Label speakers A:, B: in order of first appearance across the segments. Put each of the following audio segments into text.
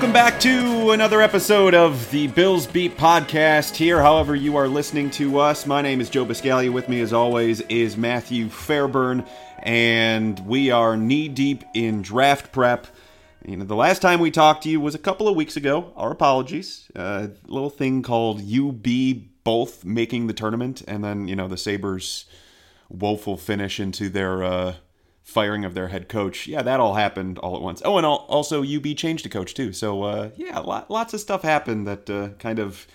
A: Welcome back to another episode of the Bills Beat podcast here. However, you are listening to us. My name is Joe Buscaglia. With me, as always, is Matthew Fairburn, and we are knee deep in draft prep. You know, the last time we talked to you was a couple of weeks ago. Our apologies. A little thing called UB both making the tournament, and then you know the Sabres' woeful finish into their. Uh, firing of their head coach. Yeah, that all happened all at once. Oh, and also UB changed a coach too. So uh, yeah, lots of stuff happened that uh, kind of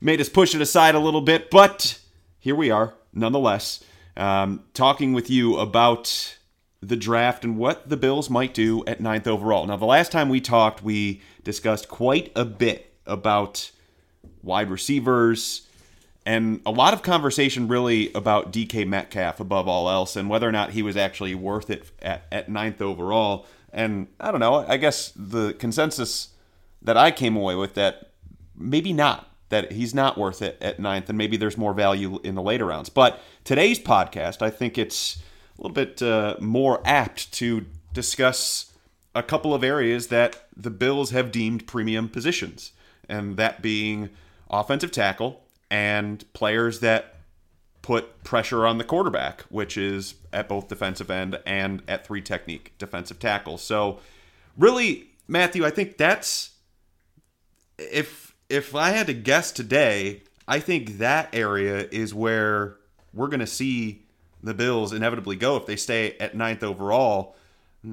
A: made us push it aside a little bit. But here we are, nonetheless, um, talking with you about the draft and what the Bills might do at ninth overall. Now, the last time we talked, we discussed quite a bit about wide receivers and a lot of conversation really about DK Metcalf above all else and whether or not he was actually worth it at, at ninth overall. And I don't know, I guess the consensus that I came away with that maybe not, that he's not worth it at ninth, and maybe there's more value in the later rounds. But today's podcast, I think it's a little bit uh, more apt to discuss a couple of areas that the Bills have deemed premium positions, and that being offensive tackle and players that put pressure on the quarterback, which is at both defensive end and at three technique defensive tackle. So, really, Matthew, I think that's if if I had to guess today, I think that area is where we're going to see the Bills inevitably go if they stay at ninth overall,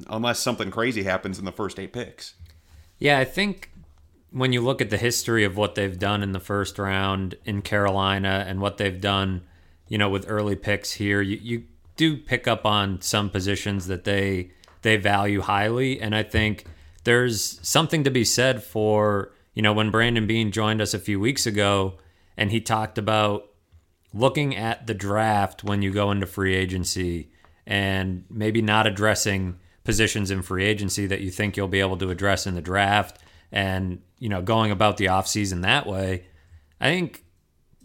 A: unless something crazy happens in the first eight picks.
B: Yeah, I think when you look at the history of what they've done in the first round in Carolina and what they've done, you know, with early picks here, you, you do pick up on some positions that they they value highly, and I think there's something to be said for you know when Brandon Beane joined us a few weeks ago, and he talked about looking at the draft when you go into free agency and maybe not addressing positions in free agency that you think you'll be able to address in the draft and you know going about the offseason that way i think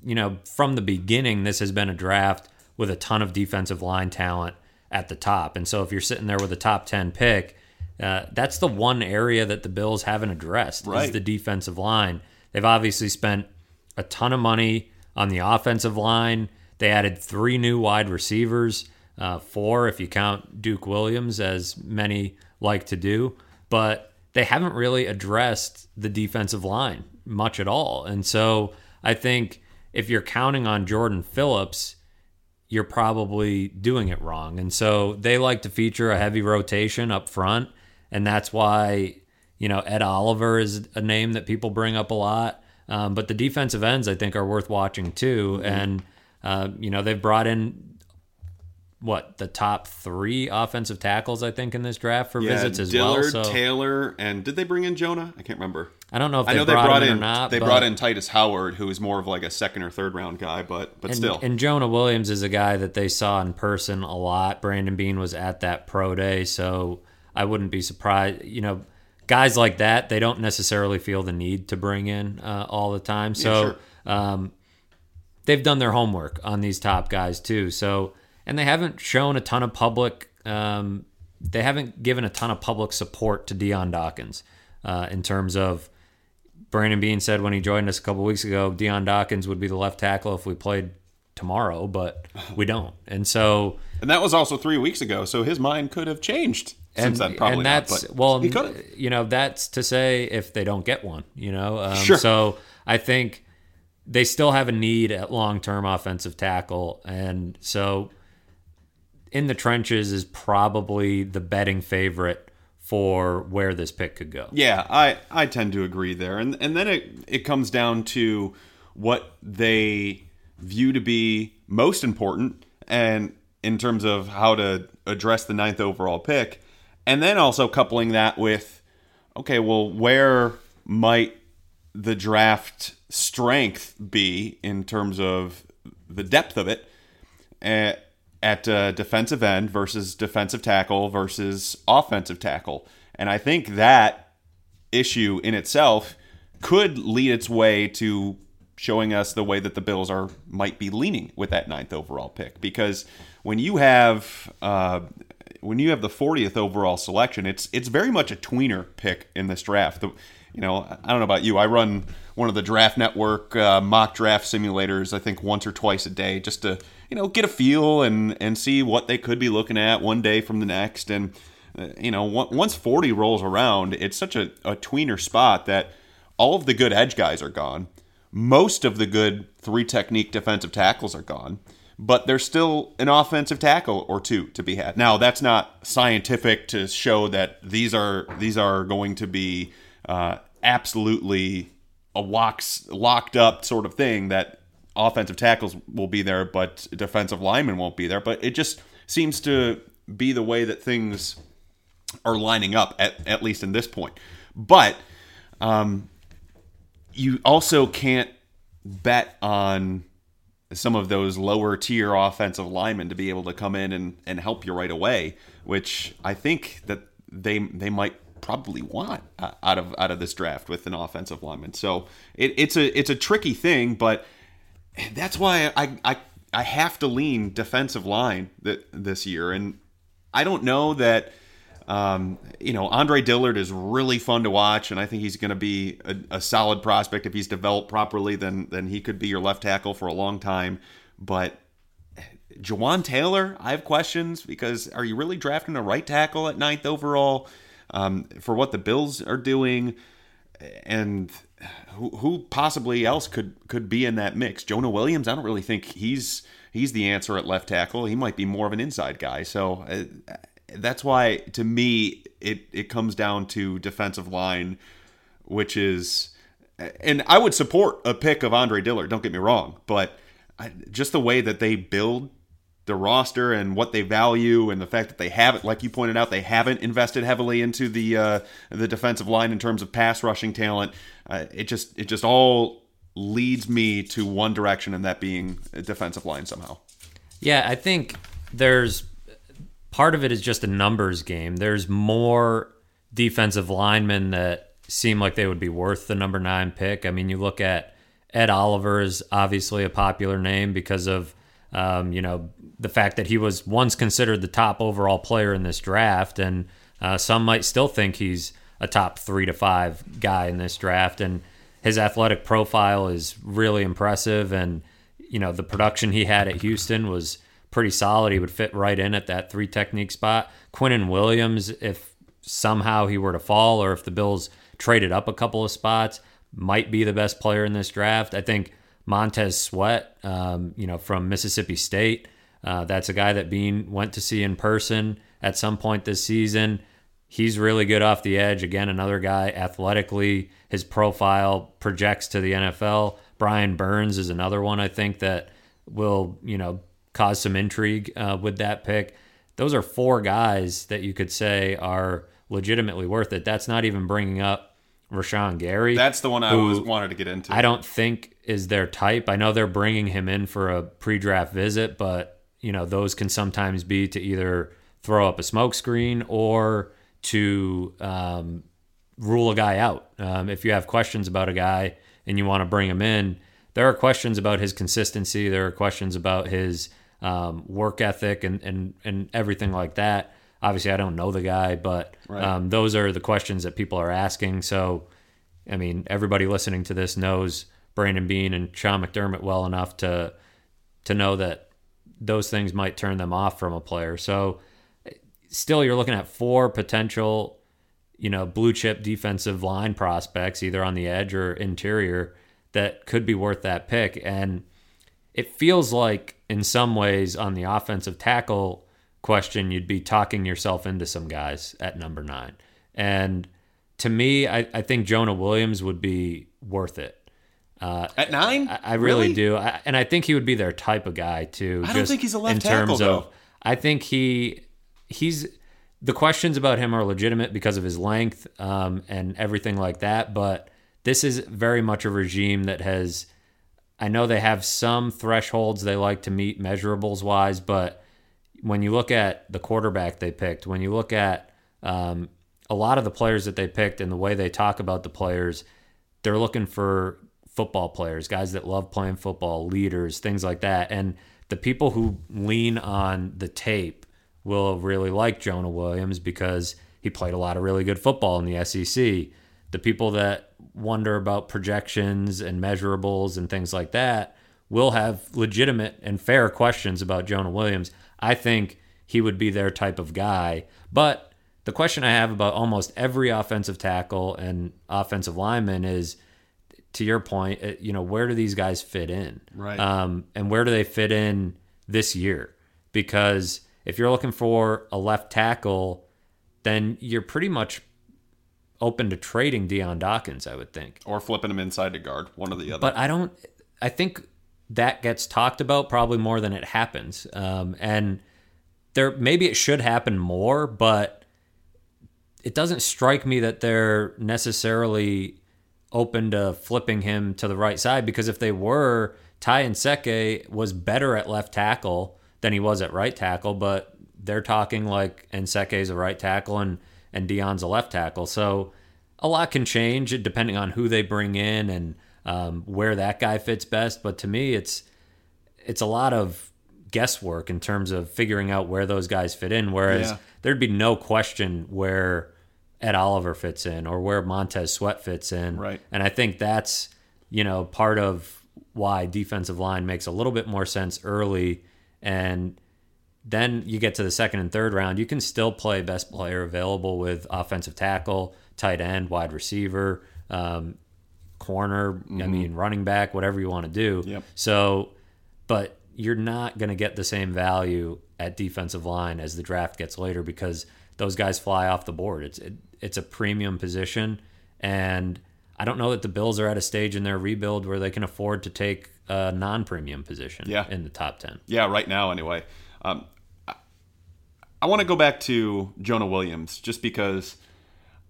B: you know from the beginning this has been a draft with a ton of defensive line talent at the top. And so if you're sitting there with a top 10 pick uh, that's the one area that the bills haven't addressed right. is the defensive line. They've obviously spent a ton of money on the offensive line. They added three new wide receivers uh, four if you count duke williams as many like to do. But they haven't really addressed the defensive line much at all. And so I think if you're counting on Jordan Phillips, you're probably doing it wrong. And so they like to feature a heavy rotation up front. And that's why, you know, Ed Oliver is a name that people bring up a lot. Um, but the defensive ends, I think, are worth watching too. Mm-hmm. And, uh, you know, they've brought in what the top three offensive tackles I think in this draft for yeah, visits as
A: Dillard,
B: well.
A: So, Taylor, and did they bring in Jonah? I can't remember.
B: I don't know if I know they brought, in or not.
A: They brought in Tytus Howard, who is more of like a second or third round guy, but but
B: and,
A: still.
B: And Jonah Williams is a guy that they saw in person a lot. Brandon Beane was at that pro day, so I wouldn't be surprised. You know, guys like that, they don't necessarily feel the need to bring in uh, all the time. So yeah, sure. um, they've done their homework on these top guys too. So and they haven't shown a ton of public. Um, they haven't given a ton of public support to Dion Dawkins uh, in terms of Brandon Beane said when he joined us a couple weeks ago, Dion Dawkins would be the left tackle if we played tomorrow, but we don't. And so,
A: and that was also three weeks ago. So his mind could have changed
B: and,
A: since then. Probably
B: and that's
A: not,
B: well, you know, that's to say if they don't get one, you know.
A: Um, sure.
B: So I think they still have a need at long term offensive tackle, and so in the trenches is probably the betting favorite for where this pick could go.
A: Yeah, I, I tend to agree there. And and then it it comes down to what they view to be most important and in terms of how to address the ninth overall pick. And then also coupling that with okay, well, where might the draft strength be in terms of the depth of it? Uh, at uh, defensive end versus defensive tackle versus offensive tackle. And I think that issue in itself could lead its way to showing us the way that the Bills are might be leaning with that ninth overall pick. Because when you have uh, when you have the 40th overall selection, it's it's very much a tweener pick in this draft. The, you know, I don't know about you. I run one of the Draft Network uh, mock draft simulators. I think once or twice a day, just to you know get a feel and and see what they could be looking at one day from the next. And uh, you know, once 40 rolls around, it's such a, a tweener spot that all of the good edge guys are gone. Most of the good three technique defensive tackles are gone but there's still an offensive tackle or two to be had. Now, that's not scientific to show that these are these are going to be uh, absolutely a locks, locked up sort of thing that offensive tackles will be there, but defensive linemen won't be there. But it just seems to be the way that things are lining up at, at least in this point. But um, you also can't bet on some of those lower tier offensive linemen to be able to come in and, and help you right away, which I think that they they might probably want uh, out of out of this draft with an offensive lineman. So it, it's a it's a tricky thing, but that's why I I, I have to lean defensive line that this year, and I don't know that um, you know, Andre Dillard is really fun to watch, and I think he's going to be a, a, solid prospect if he's developed properly. Then then he could be your left tackle for a long time. But Jawaan Taylor, I have questions because are you really drafting a right tackle at ninth overall um, for what the Bills are doing, and who, who possibly else could could be in that mix? Jonah Williams, I don't really think he's he's the answer at left tackle. He might be more of an inside guy. So uh, that's why to me it it comes down to defensive line, which is, and I would support a pick of Andre Dillard. Don't get me wrong, but I, just the way that they build the roster and what they value, and the fact that they haven't, like you pointed out, they haven't invested heavily into the uh, the defensive line in terms of pass rushing talent. Uh, it just it just all leads me to one direction, and that being a defensive line somehow.
B: Yeah, I think there's part of it is just a numbers game. There's more defensive linemen that seem like they would be worth the number nine pick. I mean, you look at Ed Oliver is obviously a popular name because of um, you know the fact that he was once considered the top overall player in this draft, and uh, some might still think he's a top three to five guy in this draft, and his athletic profile is really impressive, and you know the production he had at Houston was pretty solid. He would fit right in at that three technique spot. Quinnen Williams, if somehow he were to fall or if the Bills traded up a couple of spots, might be the best player in this draft. I think Montez Sweat, um, you know, from Mississippi State, uh, that's a guy that Beane went to see in person at some point this season. He's really good off the edge. Again, another guy athletically, his profile projects to the NFL. Brian Burns is another one I think that will, you know, cause some intrigue uh, with that pick. Those are four guys that you could say are legitimately worth it. That's not even bringing up Rashan Gary.
A: That's the one I was wanted to get into.
B: I don't think is their type. I know they're bringing him in for a pre-draft visit, but you know those can sometimes be to either throw up a smokescreen or to um, rule a guy out. Um, if you have questions about a guy and you want to bring him in, there are questions about his consistency. There are questions about his um, work ethic and, and, and everything like that. Obviously, I don't know the guy, but right. um, those are the questions that people are asking. So, I mean, everybody listening to this knows Brandon Beane and Sean McDermott well enough to to know that those things might turn them off from a player. So, still, you're looking at four potential, you know, blue chip defensive line prospects, either on the edge or interior, that could be worth that pick. And it feels like in some ways on the offensive tackle question, you'd be talking yourself into some guys at number nine. And to me, I, I think Jonah Williams would be worth it.
A: Uh, at nine,
B: I, I really, really, do, I, and I think he would be their type of guy too.
A: I don't think he's a left in terms tackle, of, though.
B: I think he he's the questions about him are legitimate because of his length um, and everything like that. But this is very much a regime that has I know they have some thresholds they like to meet measurables wise, but when you look at the quarterback they picked, when you look at um, a lot of the players that they picked and the way they talk about the players, they're looking for football players, guys that love playing football, leaders, things like that. And the people who lean on the tape will really like Jonah Williams because he played a lot of really good football in the SEC. The people that wonder about projections and measurables and things like that will have legitimate and fair questions about Jonah Williams. I think he would be their type of guy. But the question I have about almost every offensive tackle and offensive lineman is to your point, you know, where do these guys fit in?
A: Right.
B: Um, and where do they fit in this year? Because if you're looking for a left tackle, then you're pretty much open to trading Dion Dawkins, I would think.
A: Or flipping him inside to guard, one or the other.
B: But I don't. I think that gets talked about probably more than it happens. Um, and there maybe it should happen more, but it doesn't strike me that they're necessarily open to flipping him to the right side because if they were, Ty Nsekhe was better at left tackle than he was at right tackle, but they're talking like Nsekhe's a right tackle and and Dion's a left tackle. So a lot can change depending on who they bring in and um, where that guy fits best. But to me, it's it's a lot of guesswork in terms of figuring out where those guys fit in. Whereas
A: Yeah.
B: there'd be no question where Ed Oliver fits in or where Montez Sweat fits in.
A: Right.
B: And I think that's you know part of why defensive line makes a little bit more sense early and then you get to the second and third round, you can still play best player available with offensive tackle, tight end, wide receiver, um, corner. I mean, running back, whatever you want to do.
A: Yep.
B: So, but you're not going to get the same value at defensive line as the draft gets later because those guys fly off the board. It's it, it's a premium position, and I don't know that the Bills are at a stage in their rebuild where they can afford to take a non-premium position
A: Yeah.
B: in the top ten.
A: Yeah, right now, anyway. Um, I, I want to go back to Jonah Williams just because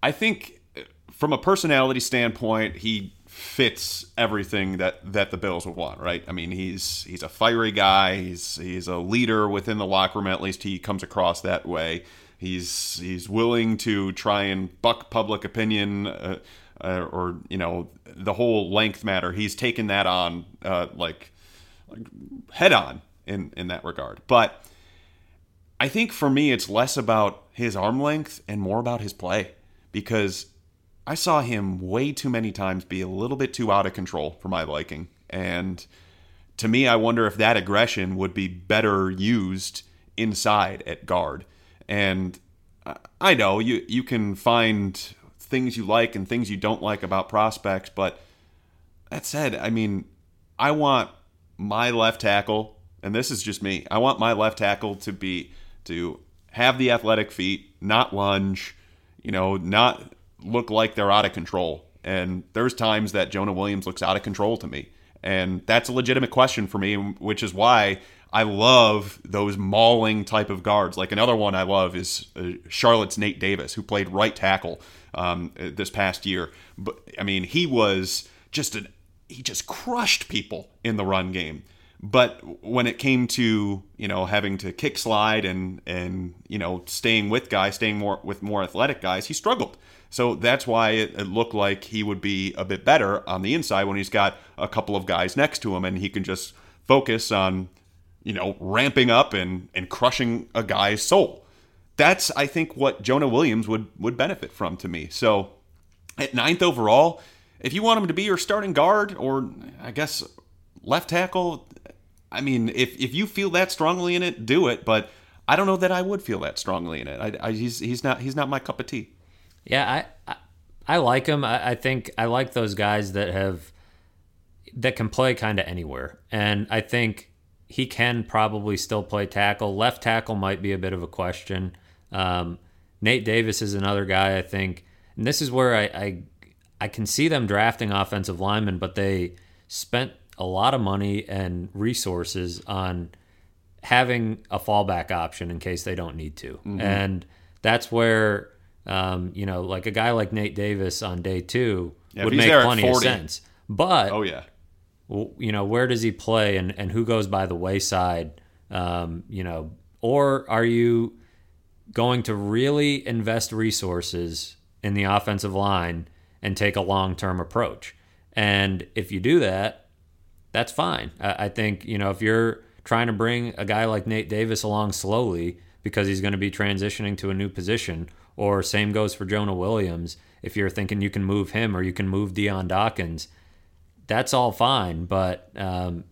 A: I think, uh, from a personality standpoint, he fits everything that, that the Bills would want. Right? I mean, he's he's a fiery guy. He's he's a leader within the locker room. At least he comes across that way. He's he's willing to try and buck public opinion. Uh, uh, or you know the whole length matter he's taken that on uh, like head on in in that regard. But I think for me, it's less about his arm length and more about his play because I saw him way too many times be a little bit too out of control for my liking. And to me, I wonder if that aggression would be better used inside at guard. And I- know you you can find things you like and things you don't like about prospects, but that said, I mean, I want my left tackle, and this is just me. I want my left tackle to be to have the athletic feet, not lunge, you know, not look like they're out of control. And there's times that Jonah Williams looks out of control to me. And that's a legitimate question for me, which is why I love those mauling type of guards. Like another one I love is uh, Charlotte's Nate Davis, who played right tackle um, this past year. But I mean, he was just an he just crushed people in the run game. But when it came to you know having to kick slide and and you know staying with guys, staying more with more athletic guys, he struggled. So that's why it, it looked like he would be a bit better on the inside when he's got a couple of guys next to him and he can just focus on you know ramping up and and crushing a guy's soul. That's I think what Jonah Williams would would benefit from to me. So at ninth overall, if you want him to be your starting guard or I guess left tackle, I mean, if if you feel that strongly in it, do it. But I don't know that I would feel that strongly in it. I, I, he's he's not he's not my cup of tea.
B: Yeah, I I, I like him. I, I think I like those guys that have that can play kind of anywhere, and I think he can probably still play tackle. Left tackle might be a bit of a question. Um, Nate Davis is another guy I think, and this is where I, I I can see them drafting offensive linemen, but they spent a lot of money and resources on having a fallback option in case they don't need to. And that's where, um, you know, like a guy like Nate Davis on day two
A: Yeah,
B: would make plenty of sense. But,
A: Oh yeah,
B: you know, where does he play and, and who goes by the wayside? Um, you know, or are you going to really invest resources in the offensive line and take a long term approach? And if you do that, that's fine. I, I think, you know, if you're trying to bring a guy like Nate Davis along slowly, because he's going to be transitioning to a new position. Or same goes for Jonah Williams. If you're thinking you can move him or you can move Dion Dawkins, that's all fine. But um,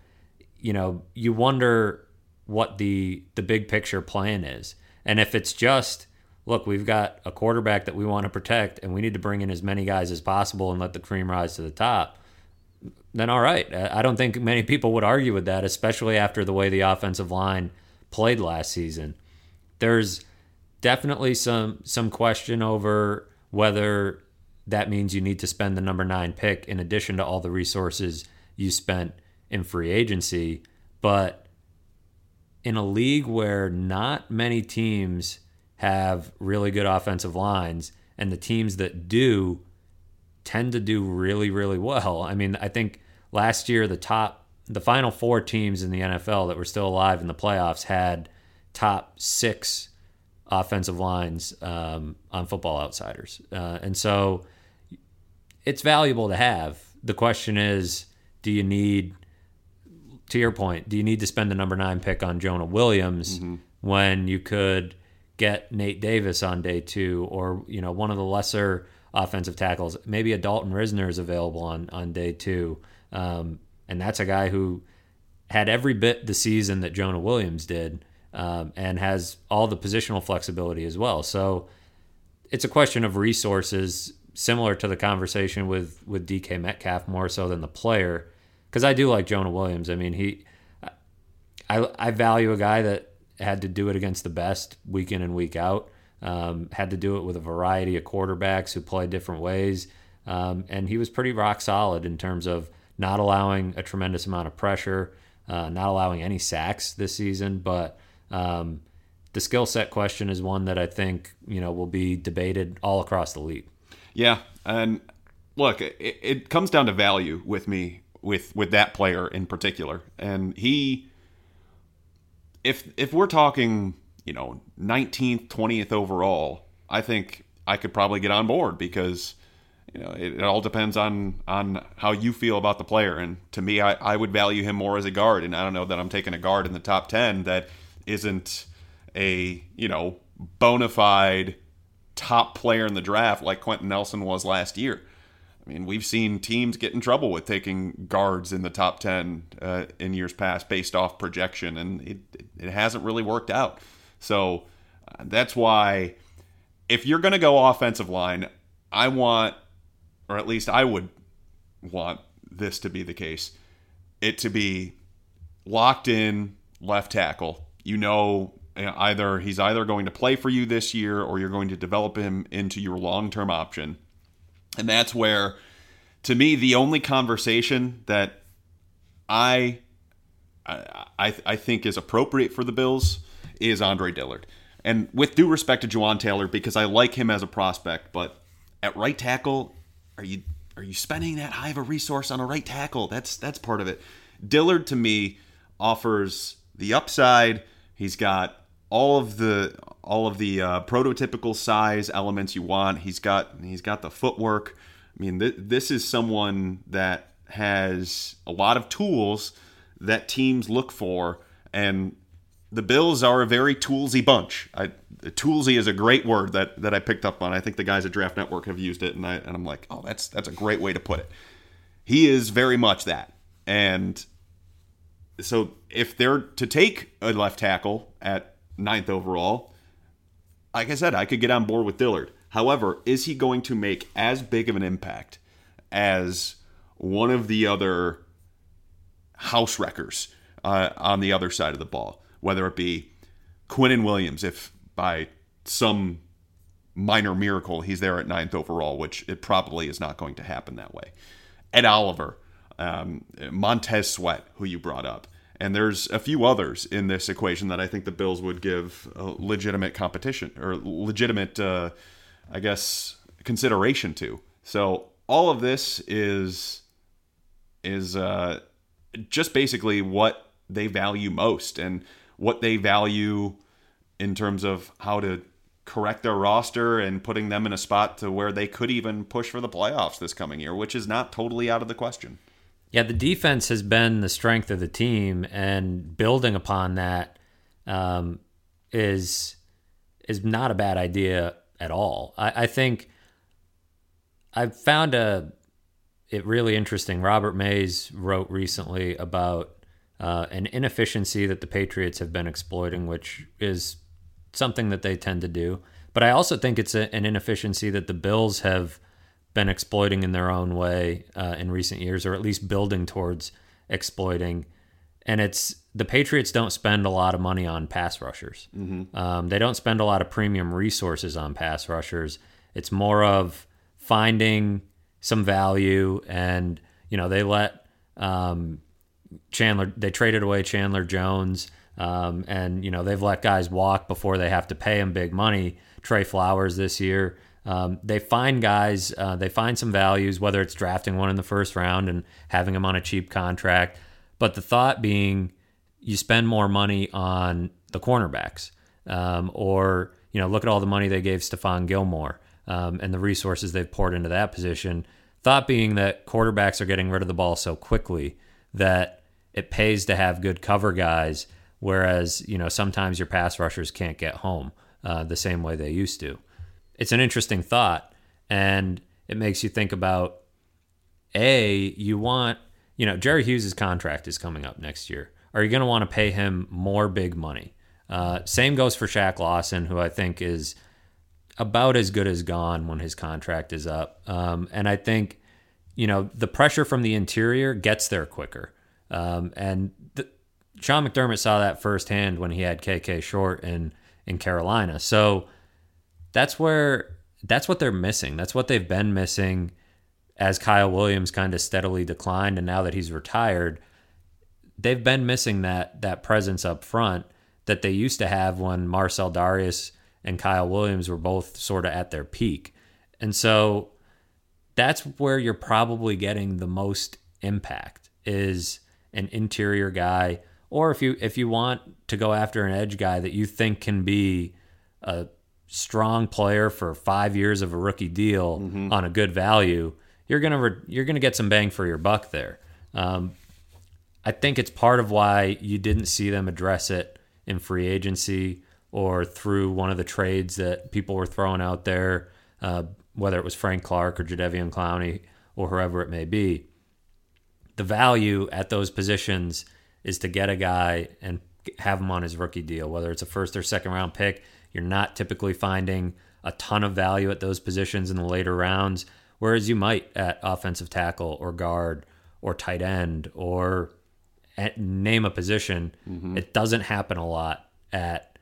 B: you know, you wonder what the the big picture plan is, and if it's just look, we've got a quarterback that we want to protect, and we need to bring in as many guys as possible and let the cream rise to the top. Then all right, I don't think many people would argue with that, especially after the way the offensive line played last season. There's definitely some some question over whether that means you need to spend the number nine pick in addition to all the resources you spent in free agency. But in a league where not many teams have really good offensive lines, and the teams that do tend to do really, really well. I mean, I think last year the top, the final four teams in the NFL that were still alive in the playoffs had top six offensive lines um, on Football Outsiders, uh, and so it's valuable to have. The question is, do you need, to your point, do you need to spend the number nine pick on Jonah Williams mm-hmm. when you could get Nate Davis on day two, or you know one of the lesser offensive tackles, maybe a Dalton Risner is available on on day two, um, and that's a guy who had every bit the season that Jonah Williams did, um, and has all the positional flexibility as well. So it's a question of resources similar to the conversation with with DK Metcalf more so than the player because I do like Jonah Williams. I mean, he I I value a guy that had to do it against the best week in and week out. Um, had to do it with a variety of quarterbacks who play different ways, um, and he was pretty rock solid in terms of not allowing a tremendous amount of pressure, uh, not allowing any sacks this season, but um, the skill set question is one that I think you know will be debated all across the league.
A: Yeah, and look, it, it comes down to value with me with with that player in particular, and he. If if we're talking, you know, 19th, 20th overall, I think I could probably get on board because you know it, it, all depends on on how you feel about the player and to me I, I would value him more as a guard and i don't know that i'm taking a guard in the top 10 that isn't a you know bona fide top player in the draft like Quenton Nelson was last year. I mean, we've seen teams get in trouble with taking guards in the top 10 uh, in years past based off projection, and it, it hasn't really worked out. So uh, that's why if you're going to go offensive line, I want, or at least I would want this to be the case, it to be locked in left tackle. You know Uh, either he's either going to play for you this year or you're going to develop him into your long-term option. And that's where to me the only conversation that I I, I think is appropriate for the Bills is Andre Dillard. And with due respect to Jawaan Taylor, because I like him as a prospect, but at right tackle, are you are you spending that high of a resource on a right tackle? That's that's part of it. Dillard to me offers the upside. He's got all of the all of the uh, prototypical size elements you want. He's got he's got the footwork. I mean, th- this is someone that has a lot of tools that teams look for, and the Bills are a very toolsy bunch. I, toolsy is a great word that that I picked up on. I think the guys at Draft Network have used it, and I and I'm like, oh, that's that's a great way to put it. He is very much that, and so if they're to take a left tackle at ninth overall. Like I said, I could get on board with Dillard. However, is he going to make as big of an impact as one of the other house wreckers uh, on the other side of the ball? Whether it be Quinnen Williams, if by some minor miracle he's there at ninth overall, which it probably is not going to happen that way. Ed Oliver, um, Montez Sweat, who you brought up. And there's a few others in this equation that I think the Bills would give legitimate competition or legitimate, uh, I guess, consideration to. So all of this is is uh, just basically what they value most and what they value in terms of how to correct their roster and putting them in a spot to where they could even push for the playoffs this coming year, which is not totally out of the question.
B: Yeah, the defense has been the strength of the team, and building upon that um, is is not a bad idea at all. I, I think I found a it really interesting. Robert Mays wrote recently about uh, an inefficiency that the Patriots have been exploiting, which is something that they tend to do. But I also think it's a, an inefficiency that the Bills have been exploiting in their own way uh, in recent years, or at least building towards exploiting. And it's the Patriots don't spend a lot of money on pass rushers. Mm-hmm. Um, they don't spend a lot of premium resources on pass rushers. It's more of finding some value, and you know they let um, Chandler. They traded away Chandler Jones, um, and you know they've let guys walk before they have to pay them big money. Trey Flowers this year. Um, they find guys, uh, they find some values, whether it's drafting one in the first round and having them on a cheap contract. But the thought being, you spend more money on the cornerbacks, um, or you know, look at all the money they gave Stephon Gilmore um, and the resources they've poured into that position. Thought being that quarterbacks are getting rid of the ball so quickly that it pays to have good cover guys, whereas you know sometimes your pass rushers can't get home uh, the same way they used to. It's an interesting thought, and it makes you think about a you want you know Jerry Hughes' contract is coming up next year. Are you going to want to pay him more big money? Uh, same goes for Shaq Lawson, who I think is about as good as gone when his contract is up. Um, and I think, you know, the pressure from the interior gets there quicker. Um, and the, Sean McDermott saw that firsthand when he had KK Short in in Carolina. So that's where that's what they're missing. That's what they've been missing as Kyle Williams kind of steadily declined, and now that he's retired, they've been missing that that presence up front that they used to have when Marcell Dareus and Kyle Williams were both sort of at their peak. And so that's where you're probably getting the most impact is an interior guy or if you if you want to go after an edge guy that you think can be a strong player for 5 years of a rookie deal mm-hmm. on a good value, you're going to re- you're to get some bang for your buck there. Um, I think it's part of why you didn't see them address it in free agency or through one of the trades that people were throwing out there, uh, whether it was Frank Clark or Jadeveon Clowney or whoever it may be. The value at those positions is to get a guy and have him on his rookie deal, whether it's a first or second round pick. You're not typically finding a ton of value at those positions in the later rounds, whereas you might at offensive tackle or guard or tight end or name a position. Mm-hmm. It doesn't happen a lot at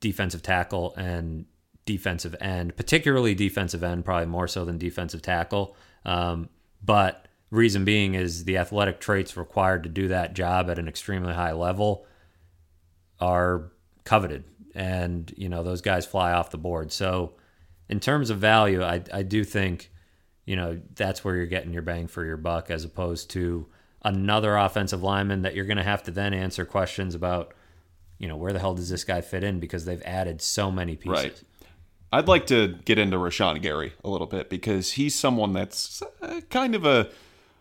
B: defensive tackle and defensive end, particularly defensive end, probably more so than defensive tackle. Um, but reason being is the athletic traits required to do that job at an extremely high level are coveted, and you know those guys fly off the board. So, in terms of value, I I do think you know that's where you're getting your bang for your buck, as opposed to another offensive lineman that you're going to have to then answer questions about you know, where the hell does this guy fit in? Because they've added so many pieces. Right.
A: I'd like to get into Rashan Gary a little bit because he's someone that's uh, kind of a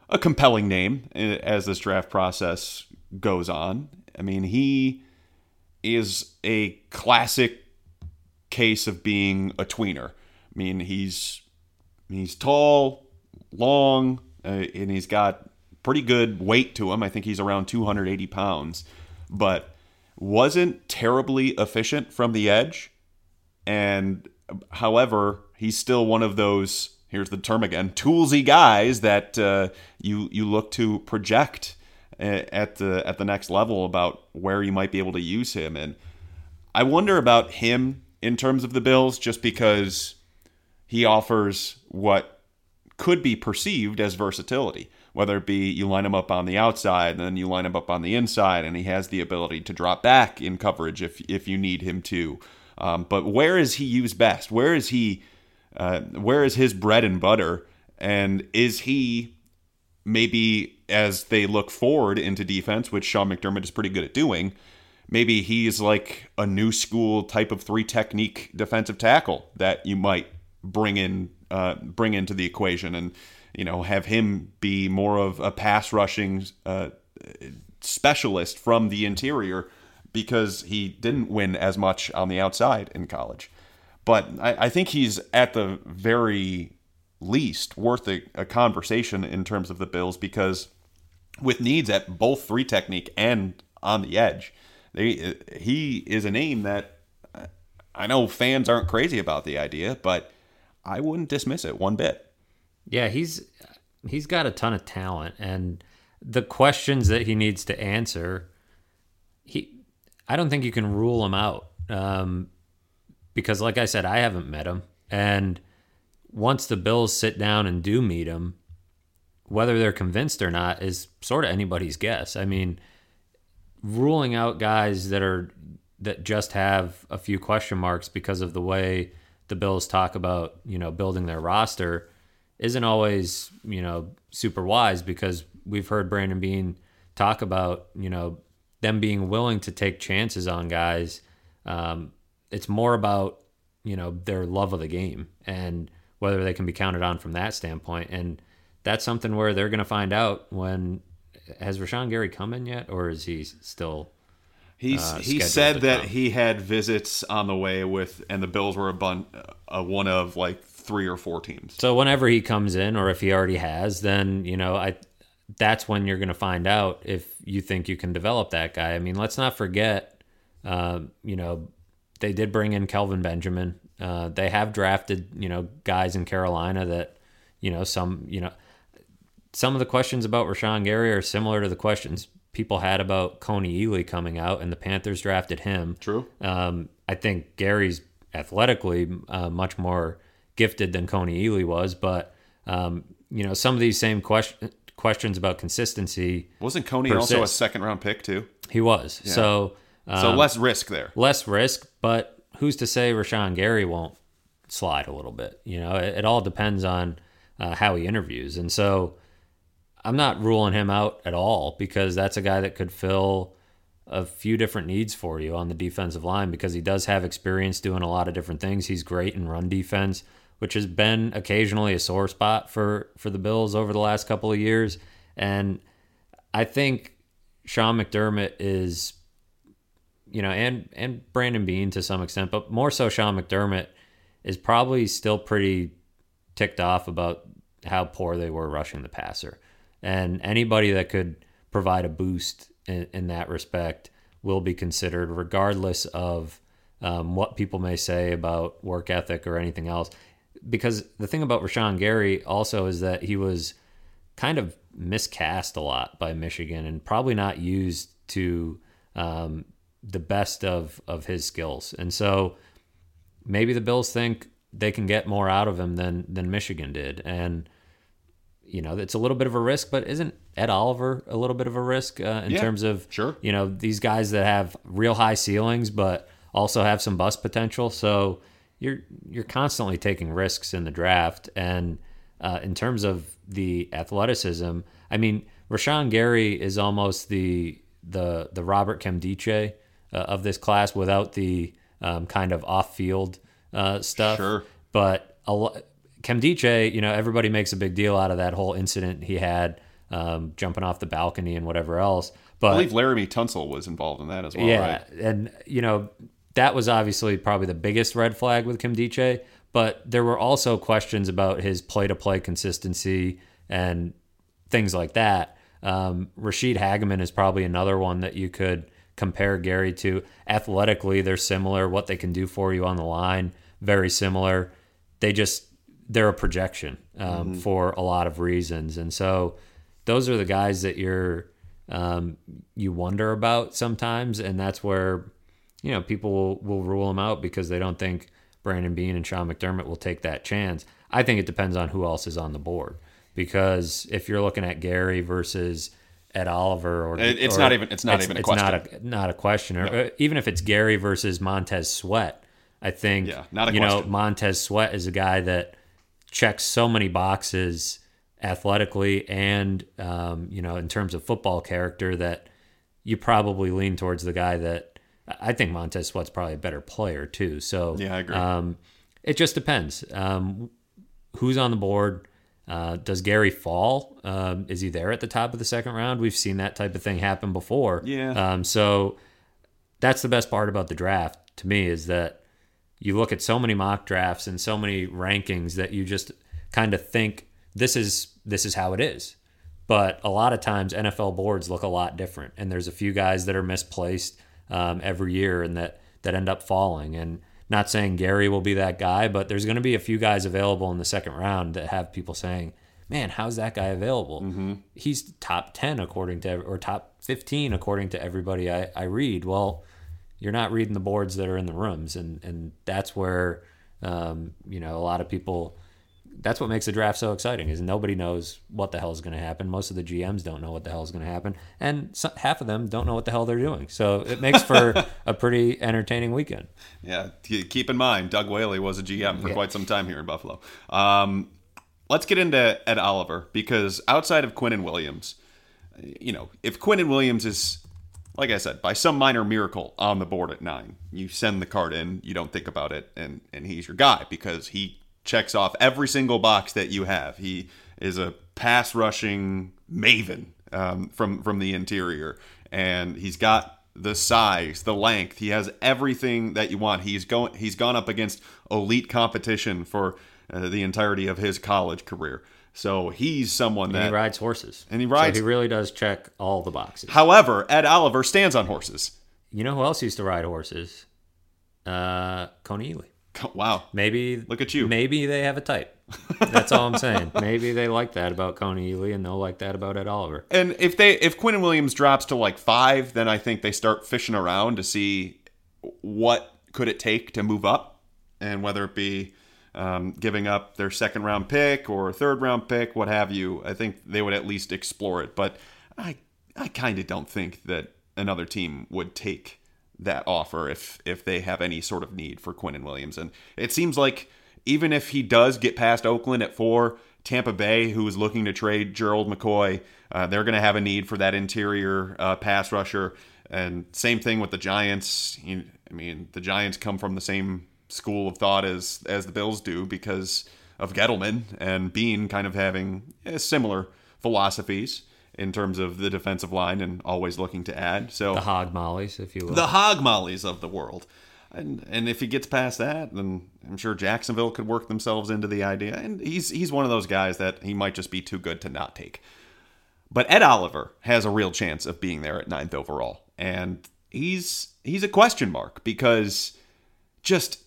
A: a compelling name as this draft process goes on. I mean, he is a classic case of being a tweener. I mean, he's he's tall, long, uh, and he's got pretty good weight to him. I think he's around 280 pounds, but wasn't terribly efficient from the edge. And however, he's still one of those here's the term again toolsy guys that uh, you you look to project at the at the next level about where you might be able to use him and I wonder about him in terms of the Bills just because he offers what could be perceived as versatility whether it be you line him up on the outside and then you line him up on the inside, and he has the ability to drop back in coverage if if you need him to. Um, but where is he used best? Where is he? Uh, where is his bread and butter? And is he maybe as they look forward into defense, which Sean McDermott is pretty good at doing? Maybe he's like a new school type of three technique defensive tackle that you might bring in uh, bring into the equation and you know, have him be more of a pass rushing uh, specialist from the interior because he didn't win as much on the outside in college. But I, I think he's at the very least worth a, a conversation in terms of the Bills because with needs at both three technique and on the edge, they he is a name that I know fans aren't crazy about the idea, but I wouldn't dismiss it one bit.
B: Yeah, he's he's got a ton of talent and the questions that he needs to answer he I don't think you can rule him out. Um, because like I said, I haven't met him and once the Bills sit down and do meet him, whether they're convinced or not is sort of anybody's guess. I mean, ruling out guys that are that just have a few question marks because of the way the Bills talk about, you know, building their roster isn't always, you know, super wise because we've heard Brandon Beane talk about, you know, them being willing to take chances on guys. Um, it's more about, you know, their love of the game and whether they can be counted on from that standpoint. And that's something where they're going to find out when has Rashan Gary come in yet, or is he still?
A: He's
B: uh,
A: he said that
B: come?
A: he had visits on the way with, and the Bills were a bun, uh, one of like three or four teams.
B: So whenever he comes in, or if he already has, then you know I. That's when you're going to find out if you think you can develop that guy. I mean, let's not forget, uh, you know, they did bring in Kelvin Benjamin. Uh, they have drafted, you know, guys in Carolina that, you know, some, you know, some of the questions about Rashan Gary are similar to the questions people had about Kony Ealy coming out, and the Panthers drafted him.
A: True.
B: Um, I think Gary's athletically uh, much more gifted than Kony Ealy was, but um, you know some of these same question, questions about consistency.
A: Wasn't Kony also a second round pick too?
B: He was so um,
A: So less risk there.
B: less risk, but who's to say Rashan Gary won't slide a little bit? You know, it, it all depends on uh, how he interviews, and so I'm not ruling him out at all because that's a guy that could fill a few different needs for you on the defensive line because he does have experience doing a lot of different things. He's great in run defense, which has been occasionally a sore spot for for the Bills over the last couple of years, and I think Sean McDermott is you know, and and Brandon Beane to some extent, but more so Sean McDermott is probably still pretty ticked off about how poor they were rushing the passer. And anybody that could provide a boost in, in that respect will be considered, regardless of um, what people may say about work ethic or anything else. Because the thing about Rashan Gary also is that he was kind of miscast a lot by Michigan and probably not used to um, the best of of his skills. And so maybe the Bills think they can get more out of him than than Michigan did. And you know, it's a little bit of a risk, but isn't Ed Oliver a little bit of a risk uh, in
A: Yeah,
B: terms of
A: sure.
B: you know these guys that have real high ceilings but also have some bust potential. So you're you're constantly taking risks in the draft, and uh, in terms of the athleticism, I mean, Rashan Gary is almost the the the Robert Nkemdiche uh, of this class without the um, kind of off field uh, stuff.
A: Sure.
B: but a lo- Nkemdiche, you know, everybody makes a big deal out of that whole incident he had um, jumping off the balcony and whatever else. But
A: I believe Laremy Tunsil was involved in that as well,
B: yeah,
A: right?
B: and you know that was obviously probably the biggest red flag with Nkemdiche, but there were also questions about his play-to-play consistency and things like that. Um, Ra'Shede Hageman is probably another one that you could compare Gary to. Athletically, they're similar. What they can do for you on the line, very similar. They just they're a projection um, for a lot of reasons, and so those are the guys that you're um, you wonder about sometimes, and that's where you know people will, will rule them out because they don't think Brandon Beane and Sean McDermott will take that chance. I think it depends on who else is on the board because if you're looking at Gary versus Ed Oliver, or
A: it's
B: or-
A: not even- it's not even a
B: it's not a not a question, or uh, even if it's Gary versus Montez Sweat, I think
A: Yeah, not a
B: you know. Montez Sweat is a guy that checks so many boxes athletically and um, you know in terms of football character that you probably lean towards the guy that I think Montez Sweat's probably a better player too. So
A: Yeah, I agree.
B: Um, it just depends. Um, who's on the board? Uh, does Gary fall? Um, is he there at the top of the second round? We've seen that type of thing happen before.
A: Yeah.
B: Um, so that's the best part about the draft to me is that you look at so many mock drafts and so many rankings that you just kind of think this is this is how it is. But a lot of times NFL boards look a lot different, and there's a few guys that are misplaced um, every year and that that end up falling. And not saying Gary will be that guy, but there's going to be a few guys available in the second round that have people saying, "Man, how's that guy available? Mm-hmm. He's top ten according to or top fifteen according to everybody I, I read." Well, you're not reading the boards that are in the rooms, and and that's where um, you know a lot of people. That's what makes the draft so exciting is nobody knows what the hell is going to happen. Most of the GMs don't know what the hell is going to happen, and some, half of them don't know what the hell they're doing. So it makes for a pretty entertaining weekend.
A: Yeah, keep in mind, Doug Whaley was a GM for yeah. quite some time here in Buffalo. Um, let's get into Ed Oliver because outside of Quinnen Williams, you know, if Quinnen Williams is like I said, by some minor miracle on the board at nine, you send the card in, you don't think about it, and and he's your guy because he checks off every single box that you have. He is a pass rushing maven um, from from the interior, and he's got the size, the length. He has everything that you want. He's going. He's gone up against elite competition for uh, the entirety of his college career. So he's someone that
B: and he rides horses,
A: and he rides.
B: So he really does check all the boxes.
A: However, Ed Oliver stands on horses.
B: You know who else used to ride horses? Uh, Kony Ealy.
A: Wow.
B: Maybe
A: look at you.
B: Maybe they have a type. That's all I'm saying. maybe they like that about Kony Ealy, and they'll like that about Ed Oliver.
A: And if they if Quinnen Williams drops to like five, then I think they start fishing around to see what could it take to move up, and whether it be um, giving up their second round pick or third round pick, what have you. I think they would at least explore it. But I I kind of don't think that another team would take that offer if if they have any sort of need for Quinnen Williams. And it seems like even if he does get past Oakland at four, Tampa Bay, who is looking to trade Gerald McCoy, uh, they're going to have a need for that interior uh, pass rusher. And same thing with the Giants. I mean, the Giants come from the same school of thought as as the Bills do because of Gettleman and Beane kind of having eh, similar philosophies in terms of the defensive line and always looking to add. So
B: the hog mollies, if you will,
A: the hog mollies of the world. And and if he gets past that, then I'm sure Jacksonville could work themselves into the idea. And he's he's one of those guys that he might just be too good to not take. But Ed Oliver has a real chance of being there at ninth overall, and he's he's a question mark because just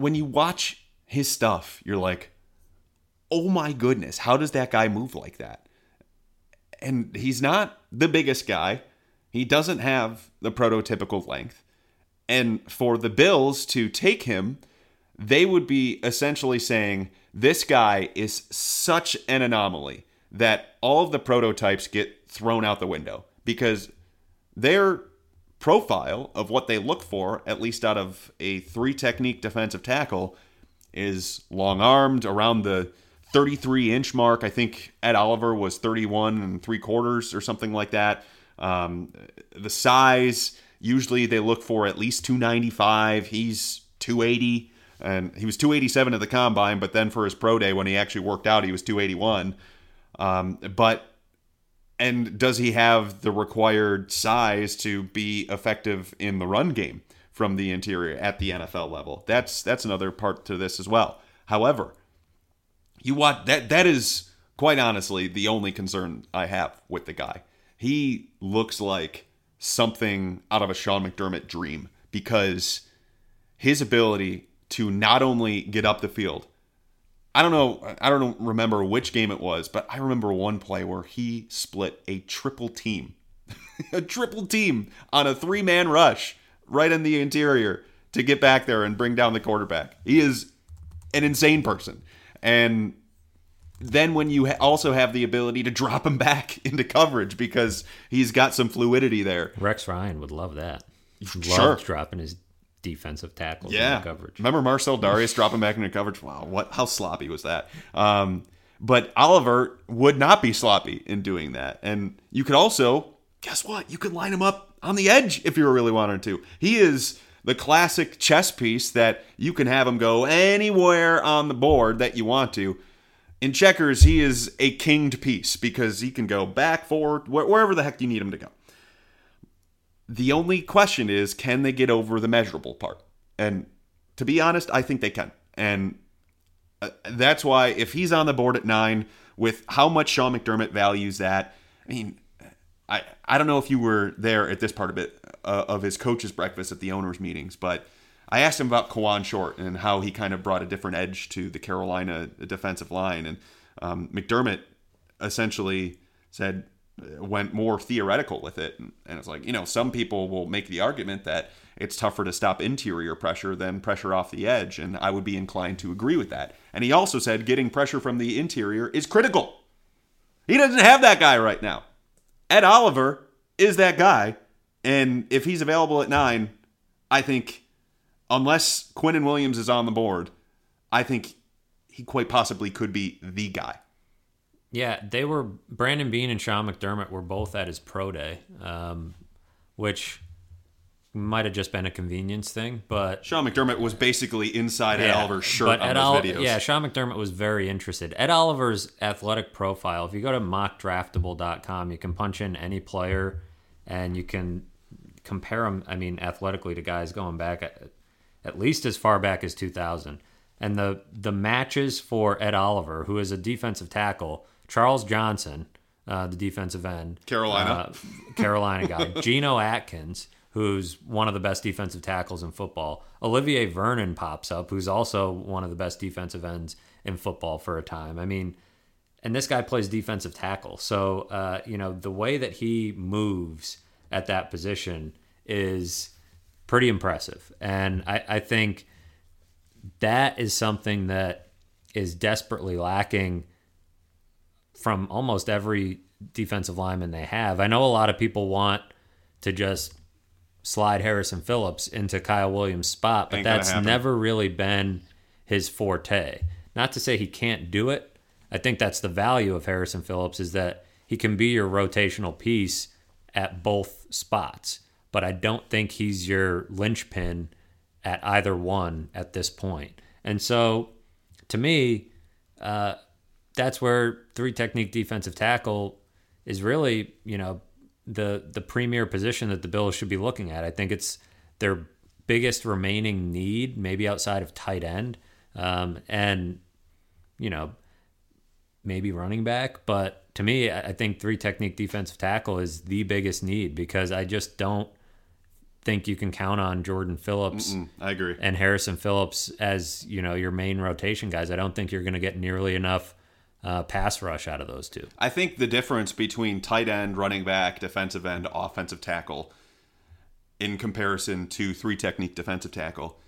A: when you watch his stuff, you're like, oh my goodness, how does that guy move like that? And he's not the biggest guy. He doesn't have the prototypical length. And for the Bills to take him, they would be essentially saying, this guy is such an anomaly that all of the prototypes get thrown out the window because they're profile of what they look for, at least out of a three technique defensive tackle, is long armed around the 33 inch mark. I think Ed Oliver was 31 and three quarters or something like that. Um, the size, usually they look for at least 295. He's 280 and he was 287 at the combine, but then for his pro day when he actually worked out, he was 281. Um, but and does he have the required size to be effective in the run game from the interior at the NFL level? That's that's another part to this as well. However, you want that that is quite honestly the only concern I have with the guy. He looks like something out of a Sean McDermott dream because his ability to not only get up the field I don't know. I don't remember which game it was, but I remember one play where he split a triple team, a triple team on a three man rush right in the interior to get back there and bring down the quarterback. He is an insane person. And then when you also have the ability to drop him back into coverage because he's got some fluidity there.
B: Rex Ryan would love that.
A: Sure.
B: dropping his defensive tackles
A: yeah.
B: coverage.
A: Remember Marcell Dareus dropping back into coverage? Wow, what how sloppy was that? Um, but Oliver would not be sloppy in doing that. And you could also, guess what? You could line him up on the edge if you were really wanted to. He is the classic chess piece that you can have him go anywhere on the board that you want to. In checkers, he is a kinged piece because he can go back, forward, wherever the heck you need him to go. The only question is, can they get over the measurable part? And to be honest, I think they can. And uh, that's why if he's on the board at nine, with how much Sean McDermott values that, I mean, I I don't know if you were there at this part of it uh, of his coaches' breakfast at the owners' meetings, but I asked him about Kawann Short and how he kind of brought a different edge to the Carolina defensive line, and um, McDermott essentially said went more theoretical with it. And it's like, you know, some people will make the argument that it's tougher to stop interior pressure than pressure off the edge. And I would be inclined to agree with that. And he also said getting pressure from the interior is critical. He doesn't have that guy right now. Ed Oliver is that guy. And if he's available at nine, I think, unless Quinnen Williams is on the board, I think he quite possibly could be the guy.
B: Yeah, they were Brandon Beane and Sean McDermott were both at his pro day, um, which might have just been a convenience thing, but
A: Sean McDermott was basically inside
B: yeah,
A: Ed Oliver's shirt
B: but
A: on
B: Ed
A: those
B: Ol-
A: videos.
B: Yeah, Sean McDermott was very interested. Ed Oliver's athletic profile, if you go to mockdraftable.com, you can punch in any player and you can compare them, I mean, athletically to guys going back at, at least as far back as 2000. And the the matches for Ed Oliver, who is a defensive tackle, Charles Johnson, uh, the defensive end,
A: Carolina.
B: uh, Carolina guy, Geno Atkins, who's one of the best defensive tackles in football. Olivier Vernon pops up, who's also one of the best defensive ends in football for a time. I mean, and this guy plays defensive tackle. So, uh, you know, the way that he moves at that position is pretty impressive. And I, I think that is something that is desperately lacking from almost every defensive lineman they have. I know a lot of people want to just slide Harrison Phillips into Kyle Williams' spot, but
A: Ain't
B: that's never really been his forte. Not to say he can't do it. I think that's the value of Harrison Phillips is that he can be your rotational piece at both spots, but I don't think he's your linchpin at either one at this point. And so, to me, uh, that's where three technique defensive tackle is really, you know, the the premier position that the Bills should be looking at. I think it's their biggest remaining need, maybe outside of tight end, um, and you know, maybe running back. But to me, I think three technique defensive tackle is the biggest need because I just don't think you can count on Jordan Phillips
A: Mm, I agree.
B: and Harrison Phillips as you know your main rotation guys. I don't think you're going to get nearly enough uh, pass rush out of those two.
A: I think the difference between tight end, running back, defensive end, offensive tackle, in comparison to three technique defensive tackle,